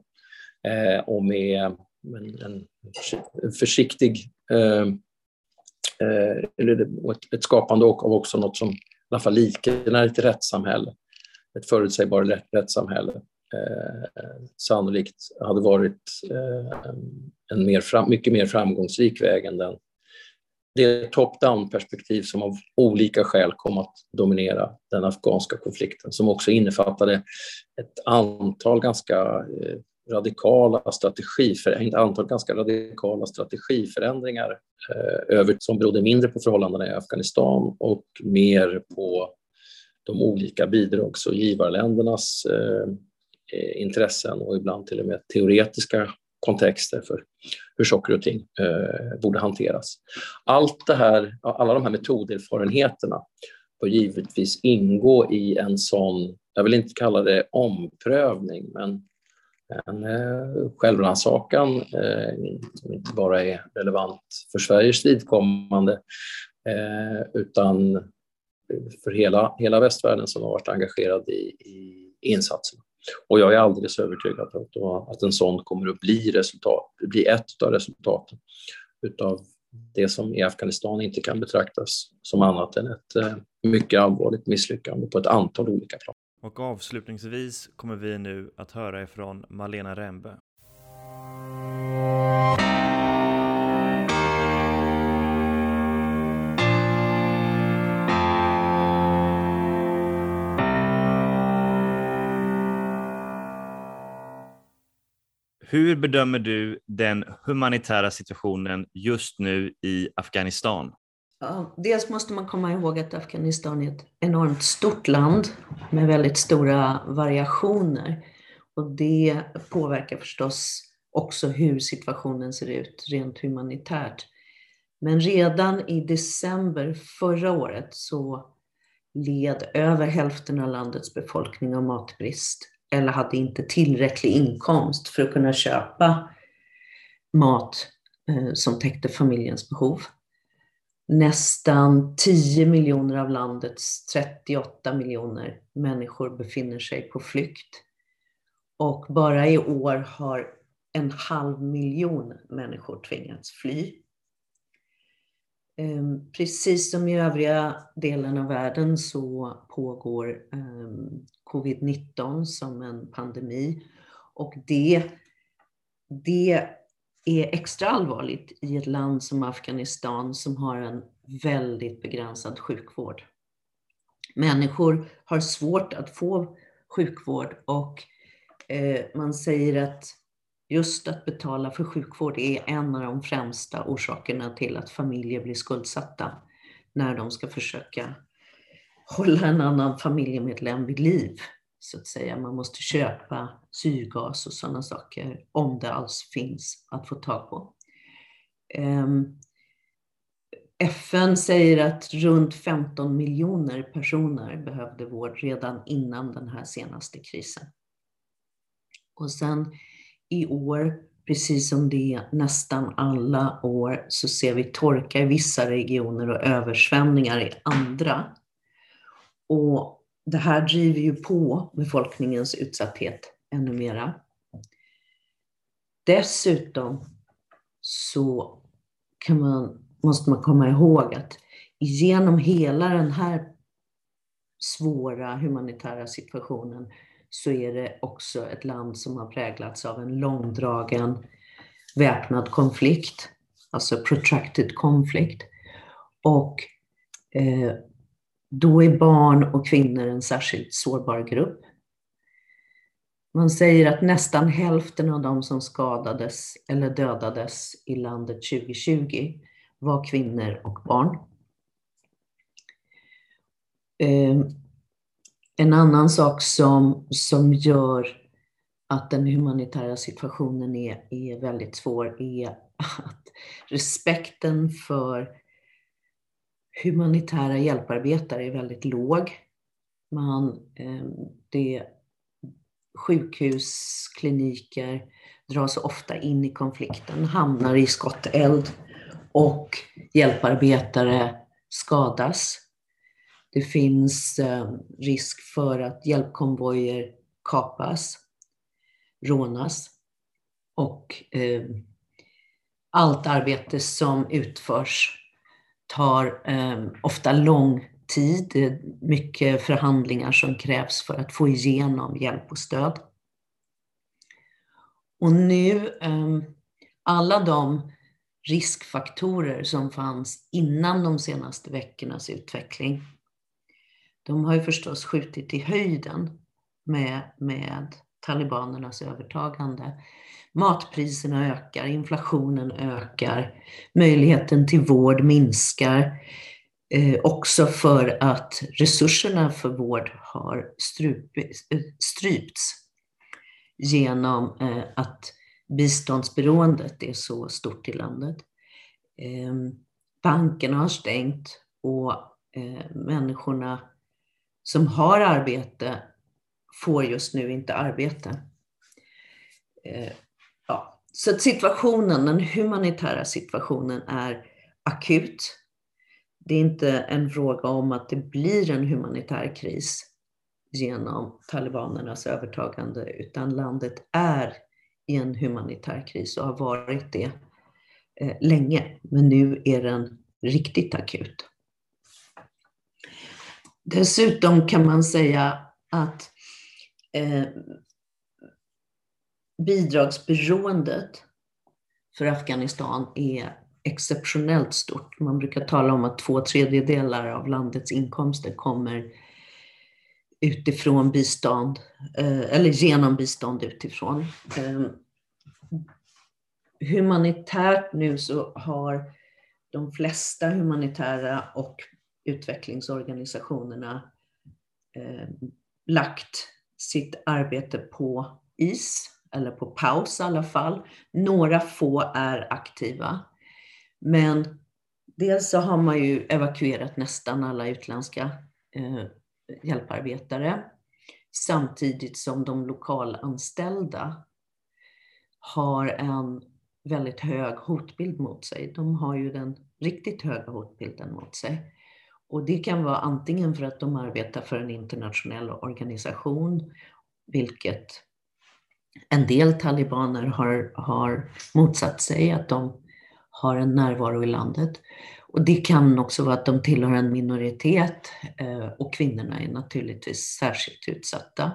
Ehm, och med en, en försiktig ehm, eh, eller ett, skapande av också något som i alla fall liknar ett rättssamhälle ett förutsägbart rättssamhälle eh, sannolikt hade varit eh, en mer fram, mycket mer framgångsrik väg än den. Det top-down-perspektiv som av olika skäl kom att dominera den afghanska konflikten som också innefattade ett antal ganska eh, radikala strategiförändringar, antal ganska radikala strategiförändringar eh, över, som berodde mindre på förhållandena i Afghanistan och mer på de olika bidrags och givarländernas eh, eh, intressen och ibland till och med teoretiska kontexter för hur saker och ting eh, borde hanteras. Allt det här, alla de här metoderfarenheterna bör givetvis ingå i en sån, jag vill inte kalla det omprövning, men en eh, självrannsakan eh, som inte bara är relevant för Sveriges vidkommande eh, utan för hela, hela västvärlden som har varit engagerad i, i insatserna. Och jag är alldeles övertygad om att en sån kommer att bli, resultat, bli ett av resultaten utav det som i Afghanistan inte kan betraktas som annat än ett eh, mycket allvarligt misslyckande på ett antal olika plan. Och avslutningsvis kommer vi nu att höra ifrån Malena Rembe. Hur bedömer du den humanitära situationen just nu i Afghanistan? Ja, dels måste man komma ihåg att Afghanistan är ett enormt stort land med väldigt stora variationer. Och det påverkar förstås också hur situationen ser ut rent humanitärt. Men redan i december förra året så led över hälften av landets befolkning av matbrist eller hade inte tillräcklig inkomst för att kunna köpa mat eh, som täckte familjens behov. Nästan 10 miljoner av landets 38 miljoner människor befinner sig på flykt. Och bara i år har en halv miljon människor tvingats fly. Ehm, precis som i övriga delen av världen så pågår ehm, covid-19 som en pandemi. Och det, det är extra allvarligt i ett land som Afghanistan som har en väldigt begränsad sjukvård. Människor har svårt att få sjukvård och eh, man säger att just att betala för sjukvård är en av de främsta orsakerna till att familjer blir skuldsatta när de ska försöka hålla en annan familjemedlem vid liv. Så att säga. Man måste köpa syrgas och sådana saker om det alls finns att få tag på. Ehm, FN säger att runt 15 miljoner personer behövde vård redan innan den här senaste krisen. Och sen i år, precis som det nästan alla år, så ser vi torka i vissa regioner och översvämningar i andra. Och det här driver ju på befolkningens utsatthet ännu mera. Dessutom så kan man måste man komma ihåg att genom hela den här svåra humanitära situationen så är det också ett land som har präglats av en långdragen väpnad konflikt, alltså protracted konflikt. Och eh, då är barn och kvinnor en särskilt sårbar grupp. Man säger att nästan hälften av de som skadades eller dödades i landet 2020 var kvinnor och barn. Eh, en annan sak som, som gör att den humanitära situationen är, är väldigt svår är att respekten för humanitära hjälparbetare är väldigt låg. Man, ehm, det, sjukhus, kliniker dras ofta in i konflikten, hamnar i skotteld och hjälparbetare skadas. Det finns eh, risk för att hjälpkonvojer kapas, rånas och eh, allt arbete som utförs tar eh, ofta lång tid. Det är mycket förhandlingar som krävs för att få igenom hjälp och stöd. Och nu, alla de riskfaktorer som fanns innan de senaste veckornas utveckling. De har ju förstås skjutit i höjden med, med talibanernas övertagande. Matpriserna ökar, inflationen ökar, möjligheten till vård minskar. Eh, också för att resurserna för vård har strup, eh, strypts genom eh, att biståndsberoendet är så stort i landet. Eh, bankerna har stängt och eh, människorna som har arbete får just nu inte arbete. Eh, ja. Så situationen, den humanitära situationen är akut. Det är inte en fråga om att det blir en humanitär kris genom talibanernas övertagande, utan landet är i en humanitär kris och har varit det eh, länge. Men nu är den riktigt akut. Dessutom kan man säga att eh, bidragsberoendet för Afghanistan är exceptionellt stort. Man brukar tala om att två tredjedelar av landets inkomster kommer utifrån bistånd, eh, eller genom bistånd utifrån. Ehm, humanitärt nu så har de flesta humanitära och utvecklingsorganisationerna eh, lagt sitt arbete på is, eller på paus i alla fall. Några få är aktiva. Men dels så har man ju evakuerat nästan alla utländska eh, hjälparbetare samtidigt som de lokalanställda har en väldigt hög hotbild mot sig. De har ju den riktigt höga hotbilden mot sig. Och det kan vara antingen för att de arbetar för en internationell organisation, vilket en del talibaner har, har motsatt sig, att de har en närvaro i landet. Och det kan också vara att de tillhör en minoritet eh, och kvinnorna är naturligtvis särskilt utsatta.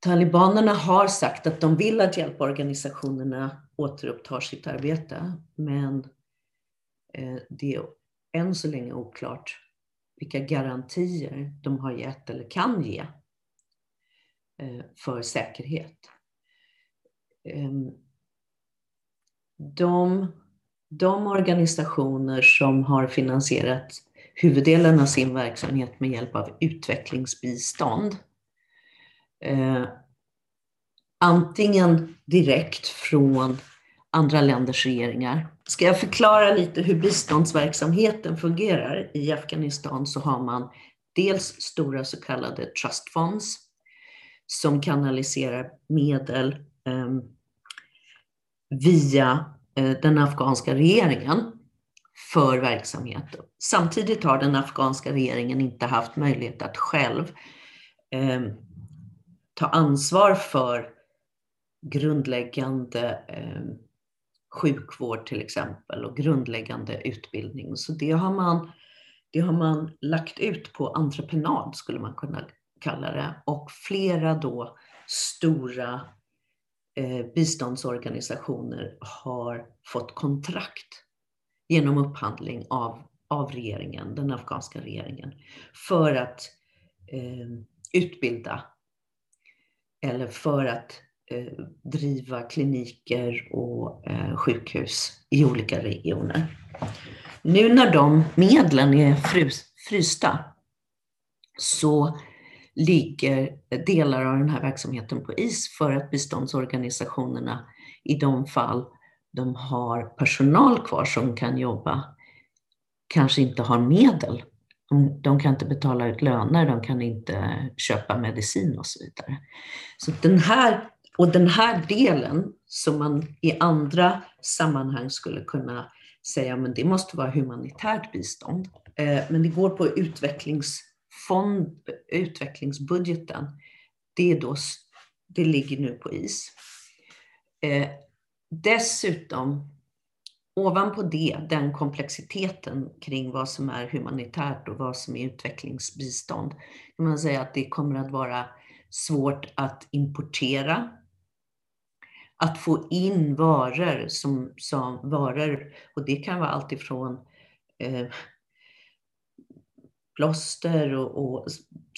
Talibanerna har sagt att de vill att hjälporganisationerna återupptar sitt arbete, men eh, det än så länge oklart vilka garantier de har gett eller kan ge eh, för säkerhet. Ehm, de de organisationer som har finansierat huvuddelen av sin verksamhet med hjälp av utvecklingsbistånd. Eh, antingen direkt från andra länders regeringar. Ska jag förklara lite hur biståndsverksamheten fungerar i Afghanistan så har man dels stora så kallade trust funds som kanaliserar medel eh, via eh, den afghanska regeringen för verksamhet. Samtidigt har den afghanska regeringen inte haft möjlighet att själv eh, ta ansvar för grundläggande eh, sjukvård till exempel och grundläggande utbildning. Så det har man, det har man lagt ut på entreprenad skulle man kunna kalla det. Och flera då stora eh, biståndsorganisationer har fått kontrakt genom upphandling av, av regeringen, den afghanska regeringen, för att eh, utbilda eller för att Eh, driva kliniker och eh, sjukhus i olika regioner. Nu när de medlen är frysta så ligger delar av den här verksamheten på is för att biståndsorganisationerna i de fall de har personal kvar som kan jobba kanske inte har medel. Mm, de, kan inte betala ut löner, de kan inte köpa medicin och så vidare. Så den här, och den här delen som man i andra sammanhang skulle kunna säga men det måste vara humanitärt bistånd. Eh, men det går på utvecklingsfond, utvecklingsbudgeten. Det, är då, det ligger nu på is. Eh, dessutom, ovanpå det, den komplexiteten kring vad som är humanitärt och vad som är utvecklingsbistånd, kan man säga att det kommer att vara svårt att importera, att få in varor som, som varor, och det kan vara alltifrån eh, plåster och, och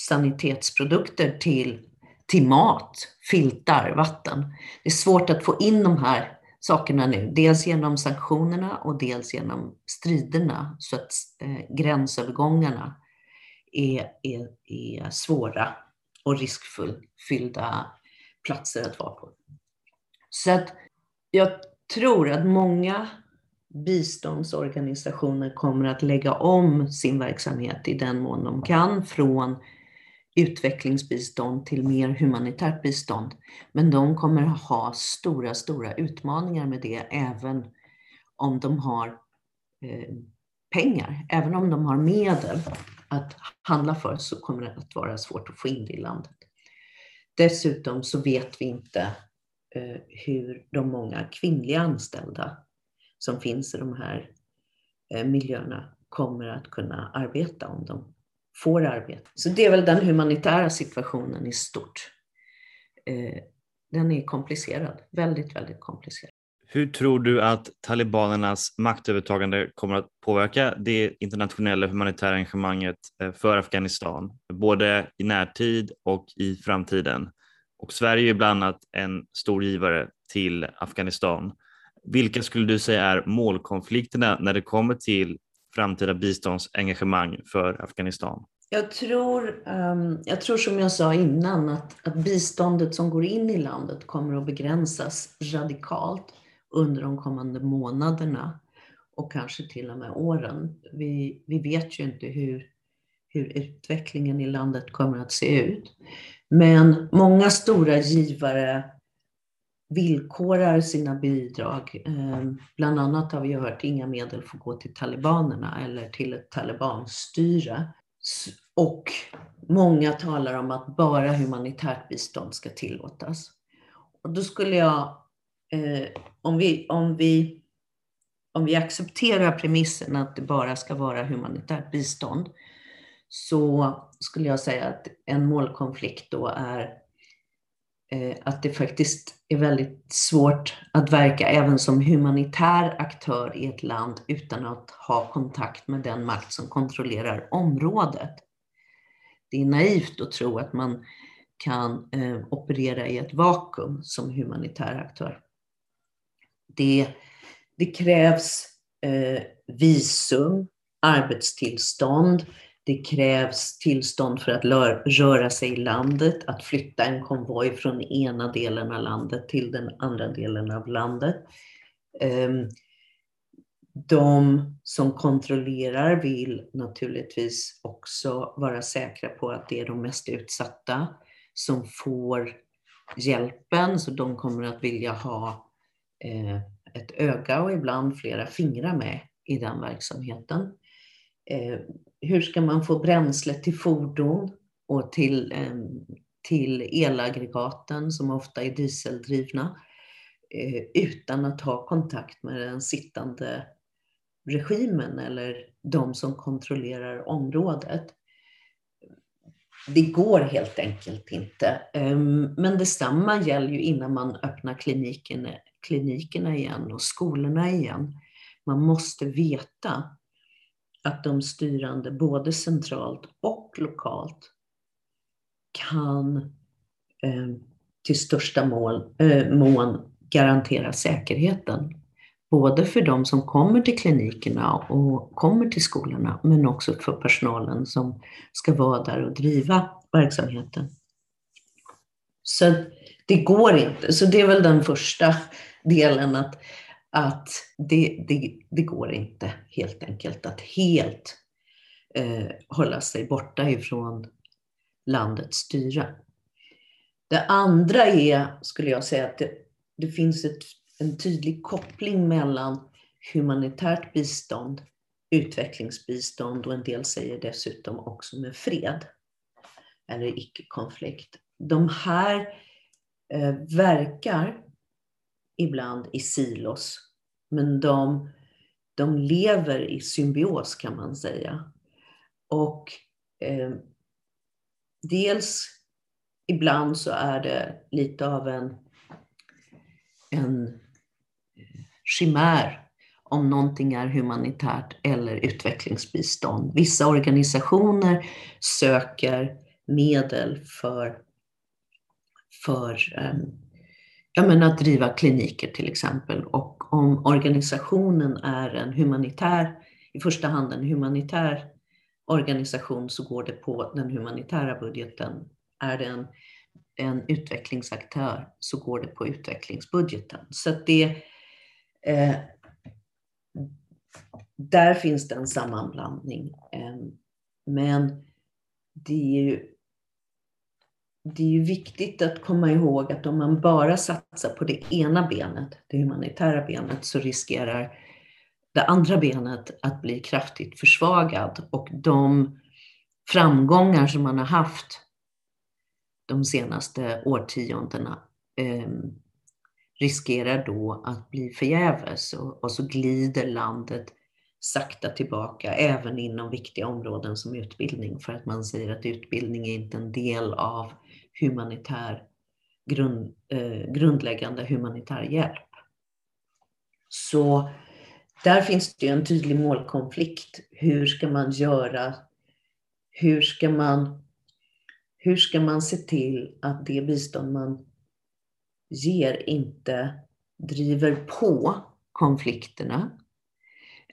sanitetsprodukter till, till mat, filtar, vatten. Det är svårt att få in de här sakerna nu. Dels genom sanktionerna och dels genom striderna så att eh, gränsövergångarna är, är, är svåra och riskfyllda platser att vara på. Så att jag tror att många biståndsorganisationer kommer att lägga om sin verksamhet i den mån de kan från utvecklingsbistånd till mer humanitärt bistånd. Men de kommer att ha stora, stora utmaningar med det även om de har eh, pengar. Även om de har medel att handla för så kommer det att vara svårt att få in det i landet. Dessutom så vet vi inte Eh, hur de många kvinnliga anställda som finns i de här eh, miljöerna kommer att kunna arbeta om de får arbete. Så det är väl den humanitära situationen i stort. Eh, den är komplicerad, väldigt, väldigt komplicerad. Hur tror du att talibanernas maktövertagande kommer att påverka det internationella humanitära engagemanget för Afghanistan, både i närtid och i framtiden? Och Sverige är bland annat en stor givare till Afghanistan. Vilka skulle du säga är målkonflikterna när det kommer till framtida biståndsengagemang för Afghanistan? Jag tror, ehm, jag tror som jag sa innan att, att biståndet som går in i landet kommer att begränsas radikalt under de kommande månaderna och kanske till och med åren. Vi, vi vet ju inte hur, hur utvecklingen i landet kommer att se ut. Men många stora givare villkorar sina bidrag. Ehm, bland annat har vi hört att inga medel får gå till talibanerna eller till ett talibanstyre. Och många talar om att bara humanitärt bistånd ska tillåtas. Och då skulle jag, eh, om, vi, om, vi, om vi accepterar premissen att det bara ska vara humanitärt bistånd, så skulle jag säga att en målkonflikt då är eh, att det faktiskt är väldigt svårt att verka även som humanitär aktör i ett land utan att ha kontakt med den makt som kontrollerar området. Det är naivt att tro att man kan eh, operera i ett vakuum som humanitär aktör. Det, det krävs eh, visum, arbetstillstånd. Det krävs tillstånd för att röra sig i landet, att flytta en konvoj från ena delen av landet till den andra delen av landet. Ehm, de som kontrollerar vill naturligtvis också vara säkra på att det är de mest utsatta som får hjälpen, så de kommer att vilja ha eh, ett öga och ibland flera fingrar med i den verksamheten. Ehm, hur ska man få bränsle till fordon och till, ehm, till elaggregaten som ofta är dieseldrivna eh, utan att ha kontakt med den sittande regimen eller de som kontrollerar området. Det går helt enkelt inte. Ehm, men detsamma gäller ju innan man öppnar klinikerna, klinikerna igen och skolorna igen. Man måste veta att de styrande både centralt och lokalt kan eh, till största mål, eh, mån garantera säkerheten både för de som kommer till klinikerna och kommer till skolorna, men också för personalen som ska vara där och driva verksamheten. Så det går inte. Så det är väl den första delen, att, att det, det, det går inte helt enkelt att helt eh, hålla sig borta ifrån landets styre. Det andra är, skulle jag säga, att det, det finns ett en tydlig koppling mellan humanitärt bistånd, utvecklingsbistånd och en del säger dessutom också med fred eller icke-konflikt. De här eh, verkar ibland i silos, men de, de lever i symbios kan man säga. Och eh, dels ibland så är det lite av en, en chimär om någonting är humanitärt eller utvecklingsbistånd. Vissa organisationer söker medel för, för eh, ja, men att driva kliniker till exempel. Och om organisationen är en humanitär, i första hand en humanitär organisation så går det på den humanitära budgeten. Är det en, en utvecklingsaktör så går det på utvecklingsbudgeten. Så det Eh, där finns det en sammanblandning. Eh, men det är ju det är ju viktigt att komma ihåg att om man bara satsar på det ena benet, det humanitära benet, så riskerar det andra benet att bli kraftigt försvagat. och de framgångar som man har haft de senaste årtiondena eh, riskerar då att bli förgäves och, och så glider landet sakta tillbaka även inom viktiga områden som utbildning för att man säger att utbildning är inte en del av humanitär grund, eh, grundläggande humanitär hjälp. Så där finns det en tydlig målkonflikt. Hur ska man göra? Hur ska man, hur ska man se till att det bistånd man ger inte driver på konflikterna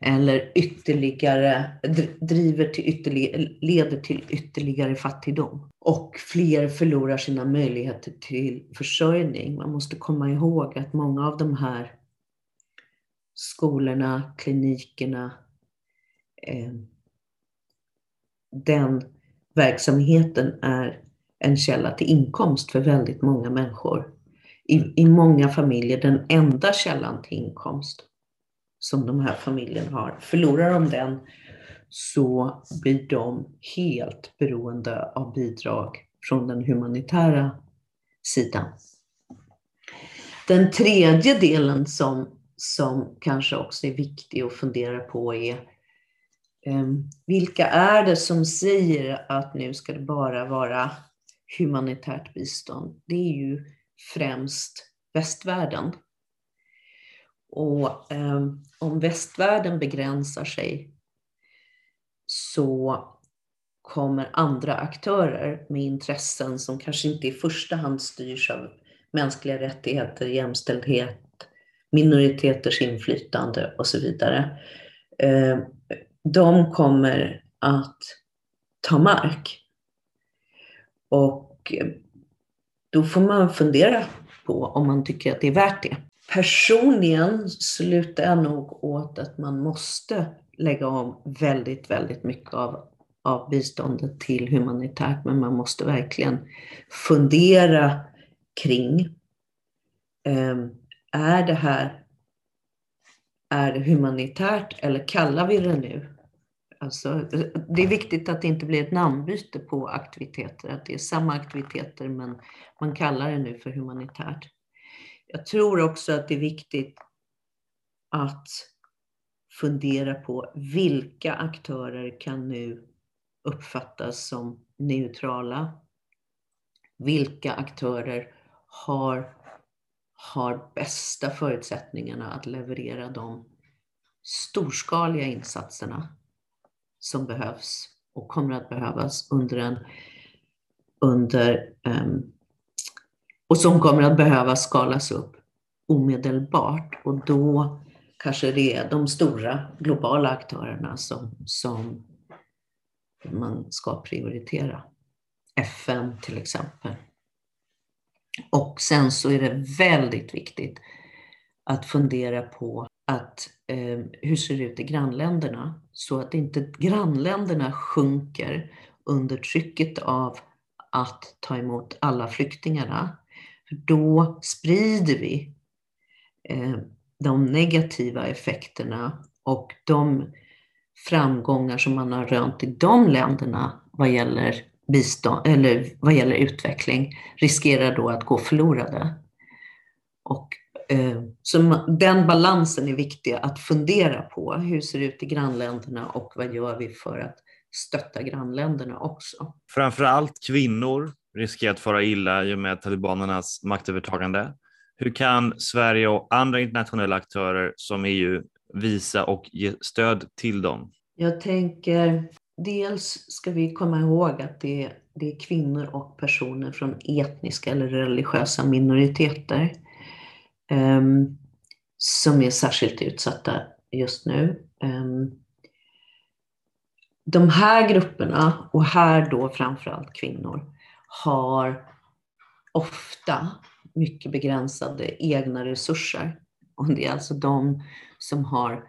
eller ytterligare, driver till ytterligare, leder till ytterligare fattigdom. Och fler förlorar sina möjligheter till försörjning. Man måste komma ihåg att många av de här skolorna, klinikerna, eh, den verksamheten är en källa till inkomst för väldigt många människor i, i många familjer den enda källan till inkomst som de här familjerna har. Förlorar de den så blir de helt beroende av bidrag från den humanitära sidan. Den tredje delen som, som kanske också är viktig att fundera på är ehm, vilka är det som säger att nu ska det bara vara humanitärt bistånd? Det är ju främst västvärlden. Och eh, om västvärlden begränsar sig så kommer andra aktörer med intressen som kanske inte i första hand styrs av mänskliga rättigheter, jämställdhet, minoriteters inflytande och så vidare. Eh, de kommer att ta mark. Och ehm, då får man fundera på om man tycker att det är värt det. Personligen slutar jag nog åt att man måste lägga om väldigt, väldigt mycket av, av biståndet till humanitärt, men man måste verkligen fundera kring eh, är det här är det humanitärt eller kallar vi det nu? Alltså, det är viktigt att det inte blir ett namnbyte på aktiviteter, att det är samma aktiviteter men man kallar det nu för humanitärt. Jag tror också att det är viktigt att fundera på vilka aktörer kan nu uppfattas som neutrala? Vilka aktörer har, har bästa förutsättningarna att leverera de storskaliga insatserna som behövs och kommer att behövas under en under um, och som kommer att behöva skalas upp omedelbart och då kanske det är de stora globala aktörerna som, som man ska prioritera. FN till exempel. Och sen så är det väldigt viktigt att fundera på att, eh, hur ser det ut i grannländerna? Så att inte grannländerna sjunker under trycket av att ta emot alla flyktingarna. Då sprider vi eh, de negativa effekterna och de framgångar som man har rönt i de länderna vad gäller, bistånd, eller vad gäller utveckling riskerar då att gå förlorade. Och, eh, så den balansen är viktig att fundera på. Hur ser det ut i grannländerna och vad gör vi för att stötta grannländerna också? Framförallt kvinnor riskerar att fara illa i och med talibanernas maktövertagande. Hur kan Sverige och andra internationella aktörer som EU visa och ge stöd till dem? Jag tänker, dels ska vi komma ihåg att det är, det är kvinnor och personer från etniska eller religiösa minoriteter um, som är särskilt utsatta just nu. Um, de här grupperna, och här då framförallt kvinnor, har ofta mycket begränsade egna resurser. Och det är alltså de som har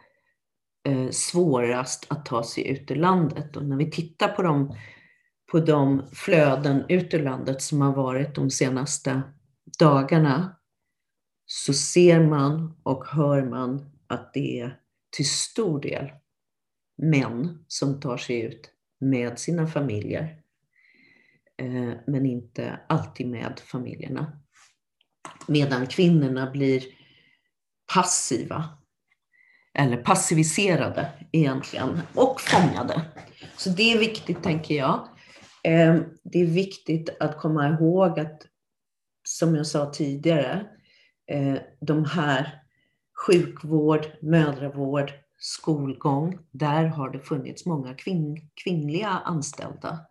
eh, svårast att ta sig ut ur landet. Och när vi tittar på de, på de flöden ut ur landet som har varit de senaste dagarna så ser man och hör man att det är till stor del män som tar sig ut med sina familjer. Eh, men inte alltid med familjerna medan kvinnorna blir passiva eller passiviserade egentligen och fångade. Så det är viktigt tänker jag. Eh, det är viktigt att komma ihåg att som jag sa tidigare, eh, de här sjukvård, mödravård, skolgång, där har det funnits många kvinn, kvinnliga anställda.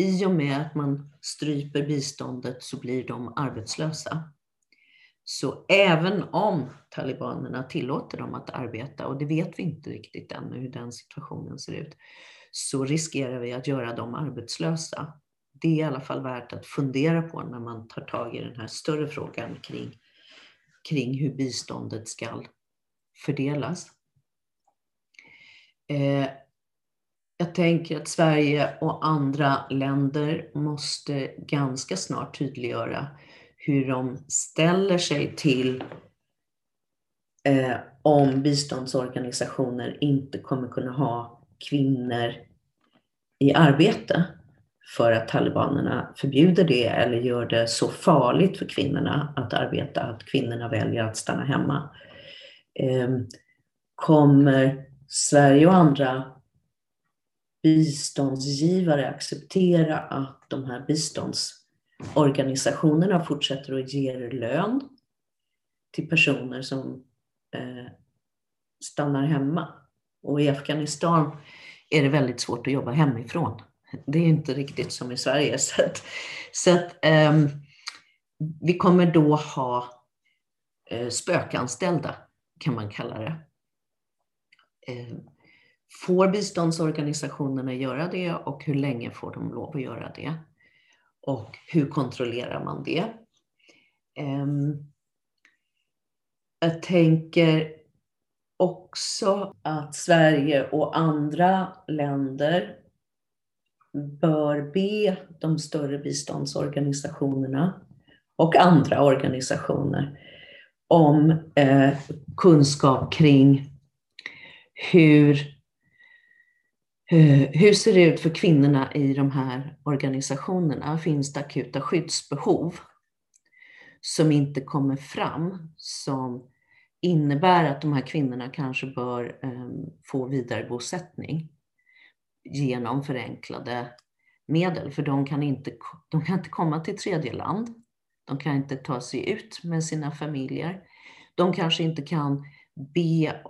I och med att man stryper biståndet så blir de arbetslösa. Så även om talibanerna tillåter dem att arbeta, och det vet vi inte riktigt ännu hur den situationen ser ut, så riskerar vi att göra dem arbetslösa. Det är i alla fall värt att fundera på när man tar tag i den här större frågan kring, kring hur biståndet ska fördelas. Eh, jag tänker att Sverige och andra länder måste ganska snart tydliggöra hur de ställer sig till eh, om biståndsorganisationer inte kommer kunna ha kvinnor i arbete för att talibanerna förbjuder det eller gör det så farligt för kvinnorna att arbeta att kvinnorna väljer att stanna hemma. Eh, kommer Sverige och andra biståndsgivare acceptera att de här biståndsorganisationerna fortsätter att ge lön till personer som eh, stannar hemma. Och i Afghanistan är det väldigt svårt att jobba hemifrån. Det är inte riktigt som i Sverige. Så att, så att eh, vi kommer då ha eh, spökanställda, kan man kalla det. Ehm, Får biståndsorganisationerna göra det och hur länge får de lov att göra det? Och hur kontrollerar man det? Ehm, jag tänker också att Sverige och andra länder bör be de större biståndsorganisationerna och andra organisationer om eh, kunskap kring hur, hur ser det ut för kvinnorna i de här organisationerna? Finns det akuta skyddsbehov som inte kommer fram som innebär att de här kvinnorna kanske bör ehm, få vidarebosättning genom förenklade medel, för de kan, inte, de kan inte komma till tredje land. De kan inte ta sig ut med sina familjer. De kanske inte kan be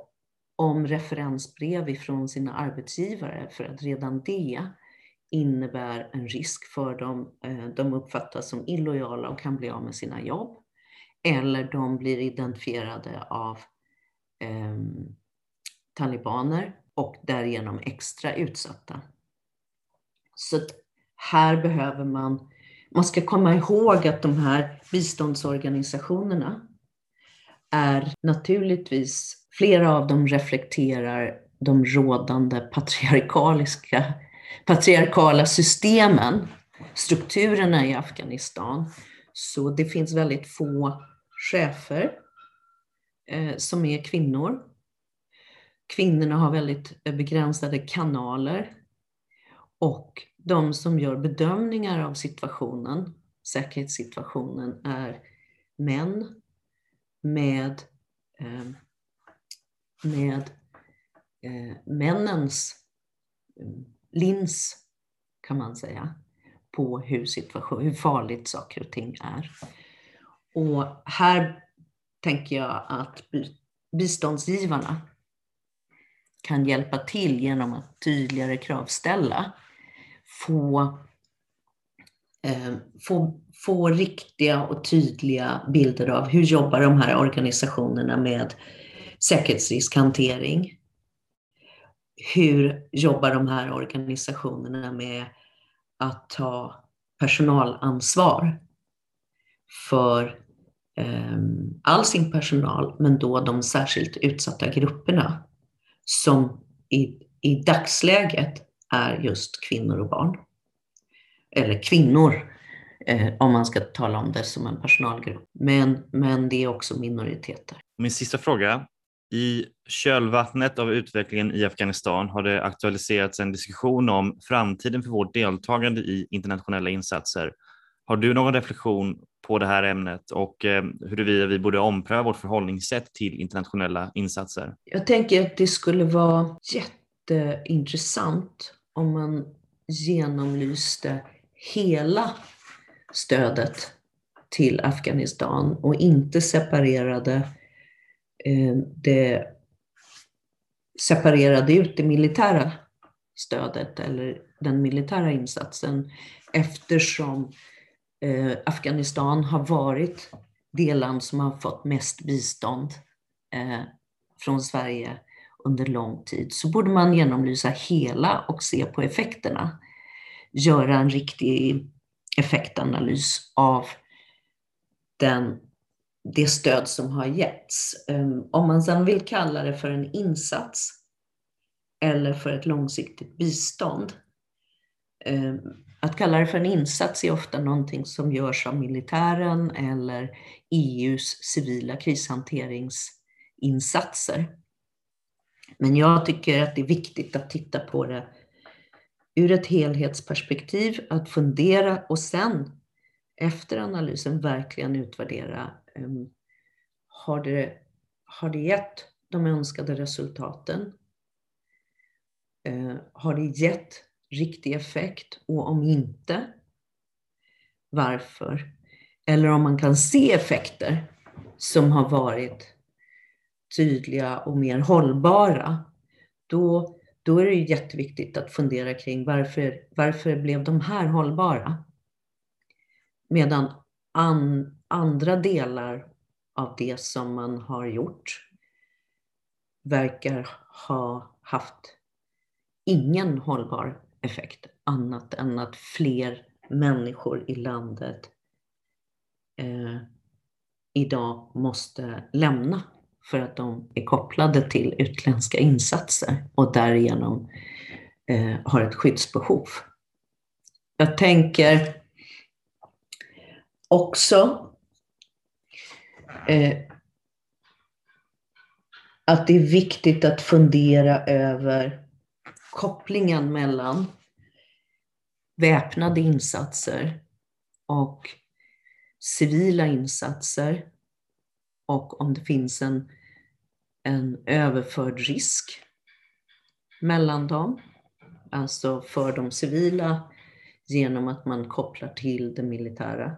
om referensbrev ifrån sina arbetsgivare för att redan det innebär en risk för dem. Eh, de uppfattas som illojala och kan bli av med sina jobb. Eller de blir identifierade av eh, talibaner och därigenom extra utsatta. Så här behöver man, man ska komma ihåg att de här biståndsorganisationerna är naturligtvis, flera av dem reflekterar de rådande patriarkaliska, patriarkala systemen, strukturerna i Afghanistan. Så det finns väldigt få chefer eh, som är kvinnor. Kvinnorna har väldigt begränsade kanaler och de som gör bedömningar av situationen, säkerhetssituationen, är män med, eh, med eh, männens eh, lins, kan man säga, på hur, situation, hur farligt saker och ting är. Och här tänker jag att biståndsgivarna kan hjälpa till genom att tydligare kravställa få, eh, få, få riktiga och tydliga bilder av hur jobbar de här organisationerna med säkerhetsriskhantering? Hur jobbar de här organisationerna med att ta personalansvar för eh, all sin personal, men då de särskilt utsatta grupperna som i, i dagsläget är just kvinnor och barn. Eller kvinnor, eh, om man ska tala om det som en personalgrupp. Men, men det är också minoriteter. Min sista fråga. I kölvattnet av utvecklingen i Afghanistan har det aktualiserats en diskussion om framtiden för vårt deltagande i internationella insatser. Har du någon reflektion på det här ämnet och eh, huruvida vi borde ompröva vårt förhållningssätt till internationella insatser? Jag tänker att det skulle vara jätteintressant om man genomlyste hela stödet till Afghanistan och inte separerade eh, Eh, det separerade ut det militära stödet eller den militära insatsen eftersom eh, Afghanistan har varit det land som har fått mest bistånd eh, från Sverige under lång tid så borde man genomlysa hela och se på effekterna. Göra en riktig effektanalys av den, det stöd som har getts. Ehm, om man sedan vill kalla det för en insats eller för ett långsiktigt bistånd. Ehm, att kalla det för en insats är ofta någonting som görs av militären eller EUs civila krishanteringsinsatser. Men jag tycker att det är viktigt att titta på det ur ett helhetsperspektiv, att fundera och sen efter analysen verkligen utvärdera. Ehm, har, det, har det gett de önskade resultaten? Ehm, har det gett riktig effekt? Och om inte, varför? Eller om man kan se effekter som har varit tydliga och mer hållbara, då, då är det jätteviktigt att fundera kring varför, varför blev de här hållbara? Medan an, andra delar av det som man har gjort verkar ha haft ingen hållbar effekt annat än att fler människor i landet eh, idag måste lämna för att de är kopplade till utländska insatser och därigenom eh, har ett skyddsbehov. Jag tänker också Eh, att det är viktigt att fundera över kopplingen mellan väpnade insatser och civila insatser och om det finns en, en överförd risk mellan dem, alltså för de civila genom att man kopplar till det militära.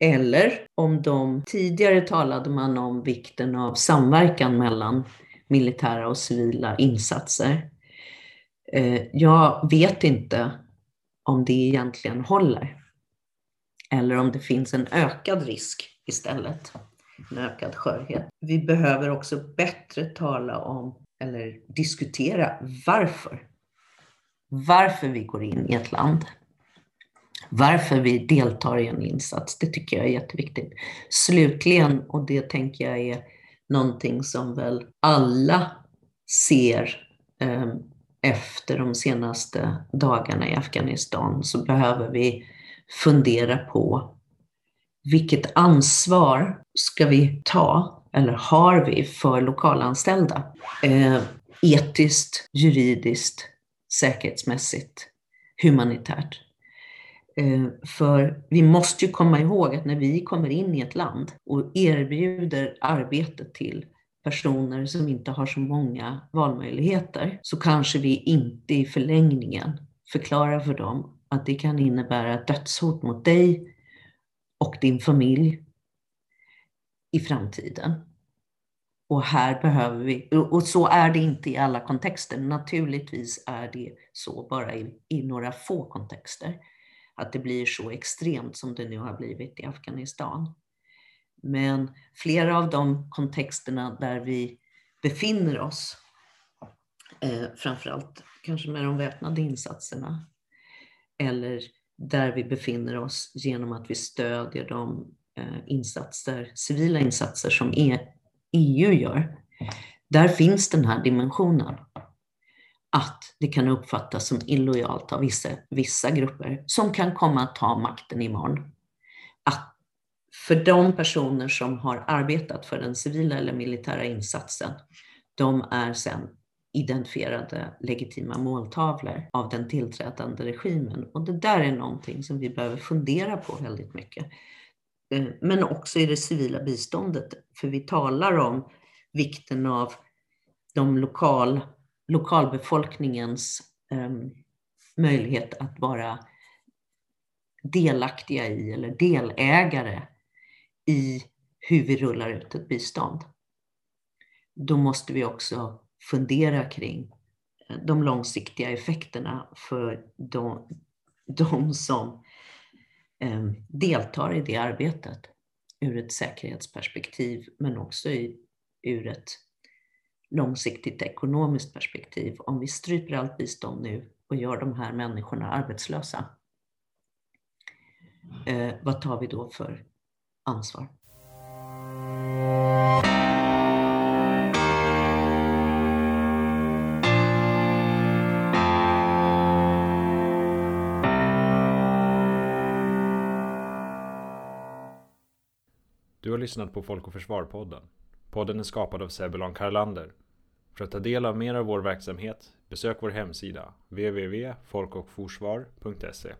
Eller om de, tidigare talade man om vikten av samverkan mellan militära och civila insatser. Eh, jag vet inte om det egentligen håller. Eller om det finns en ökad risk istället. En ökad skörhet. Vi behöver också bättre tala om, eller diskutera varför. Varför vi går in i ett land. Varför vi deltar i en insats. Det tycker jag är jätteviktigt. Slutligen, och det tänker jag är någonting som väl alla ser eh, efter de senaste dagarna i Afghanistan så behöver vi fundera på vilket ansvar ska vi ta, eller har vi, för lokalanställda? Eh, etiskt, juridiskt, säkerhetsmässigt, humanitärt. Eh, för vi måste ju komma ihåg att när vi kommer in i ett land och erbjuder arbete till personer som inte har så många valmöjligheter så kanske vi inte i förlängningen förklarar för dem att det kan innebära dödshot mot dig och din familj i framtiden. Och här behöver vi, och så är det inte i alla kontexter. Naturligtvis är det så bara i, i några få kontexter. Att det blir så extremt som det nu har blivit i Afghanistan. Men flera av de kontexterna där vi befinner oss, eh, framförallt kanske med de väpnade insatserna, eller där vi befinner oss genom att vi stödjer de eh, insatser, civila insatser som EU gör. Där finns den här dimensionen. Att det kan uppfattas som illojalt av vissa, vissa grupper som kan komma att ta makten imorgon. Att för de personer som har arbetat för den civila eller militära insatsen, de är sedan identifierade legitima måltavlor av den tillträdande regimen. Och det där är någonting som vi behöver fundera på väldigt mycket. Eh, men också i det civila biståndet, för vi talar om vikten av de lokal, lokalbefolkningens ehm, möjlighet att vara delaktiga i eller delägare i hur vi rullar ut ett bistånd. Då måste vi också fundera kring eh, de långsiktiga effekterna för de, de som eh, deltar i det arbetet ur ett säkerhetsperspektiv men också i, ur ett långsiktigt ekonomiskt perspektiv. Om vi stryper allt bistånd nu och gör de här människorna arbetslösa, eh, vad tar vi då för ansvar. Du har lyssnat på Folk och Försvar-podden. Podden är skapad av Sebulon Karlander. För att ta del av mer av vår verksamhet, besök vår hemsida www.folkochforsvar.se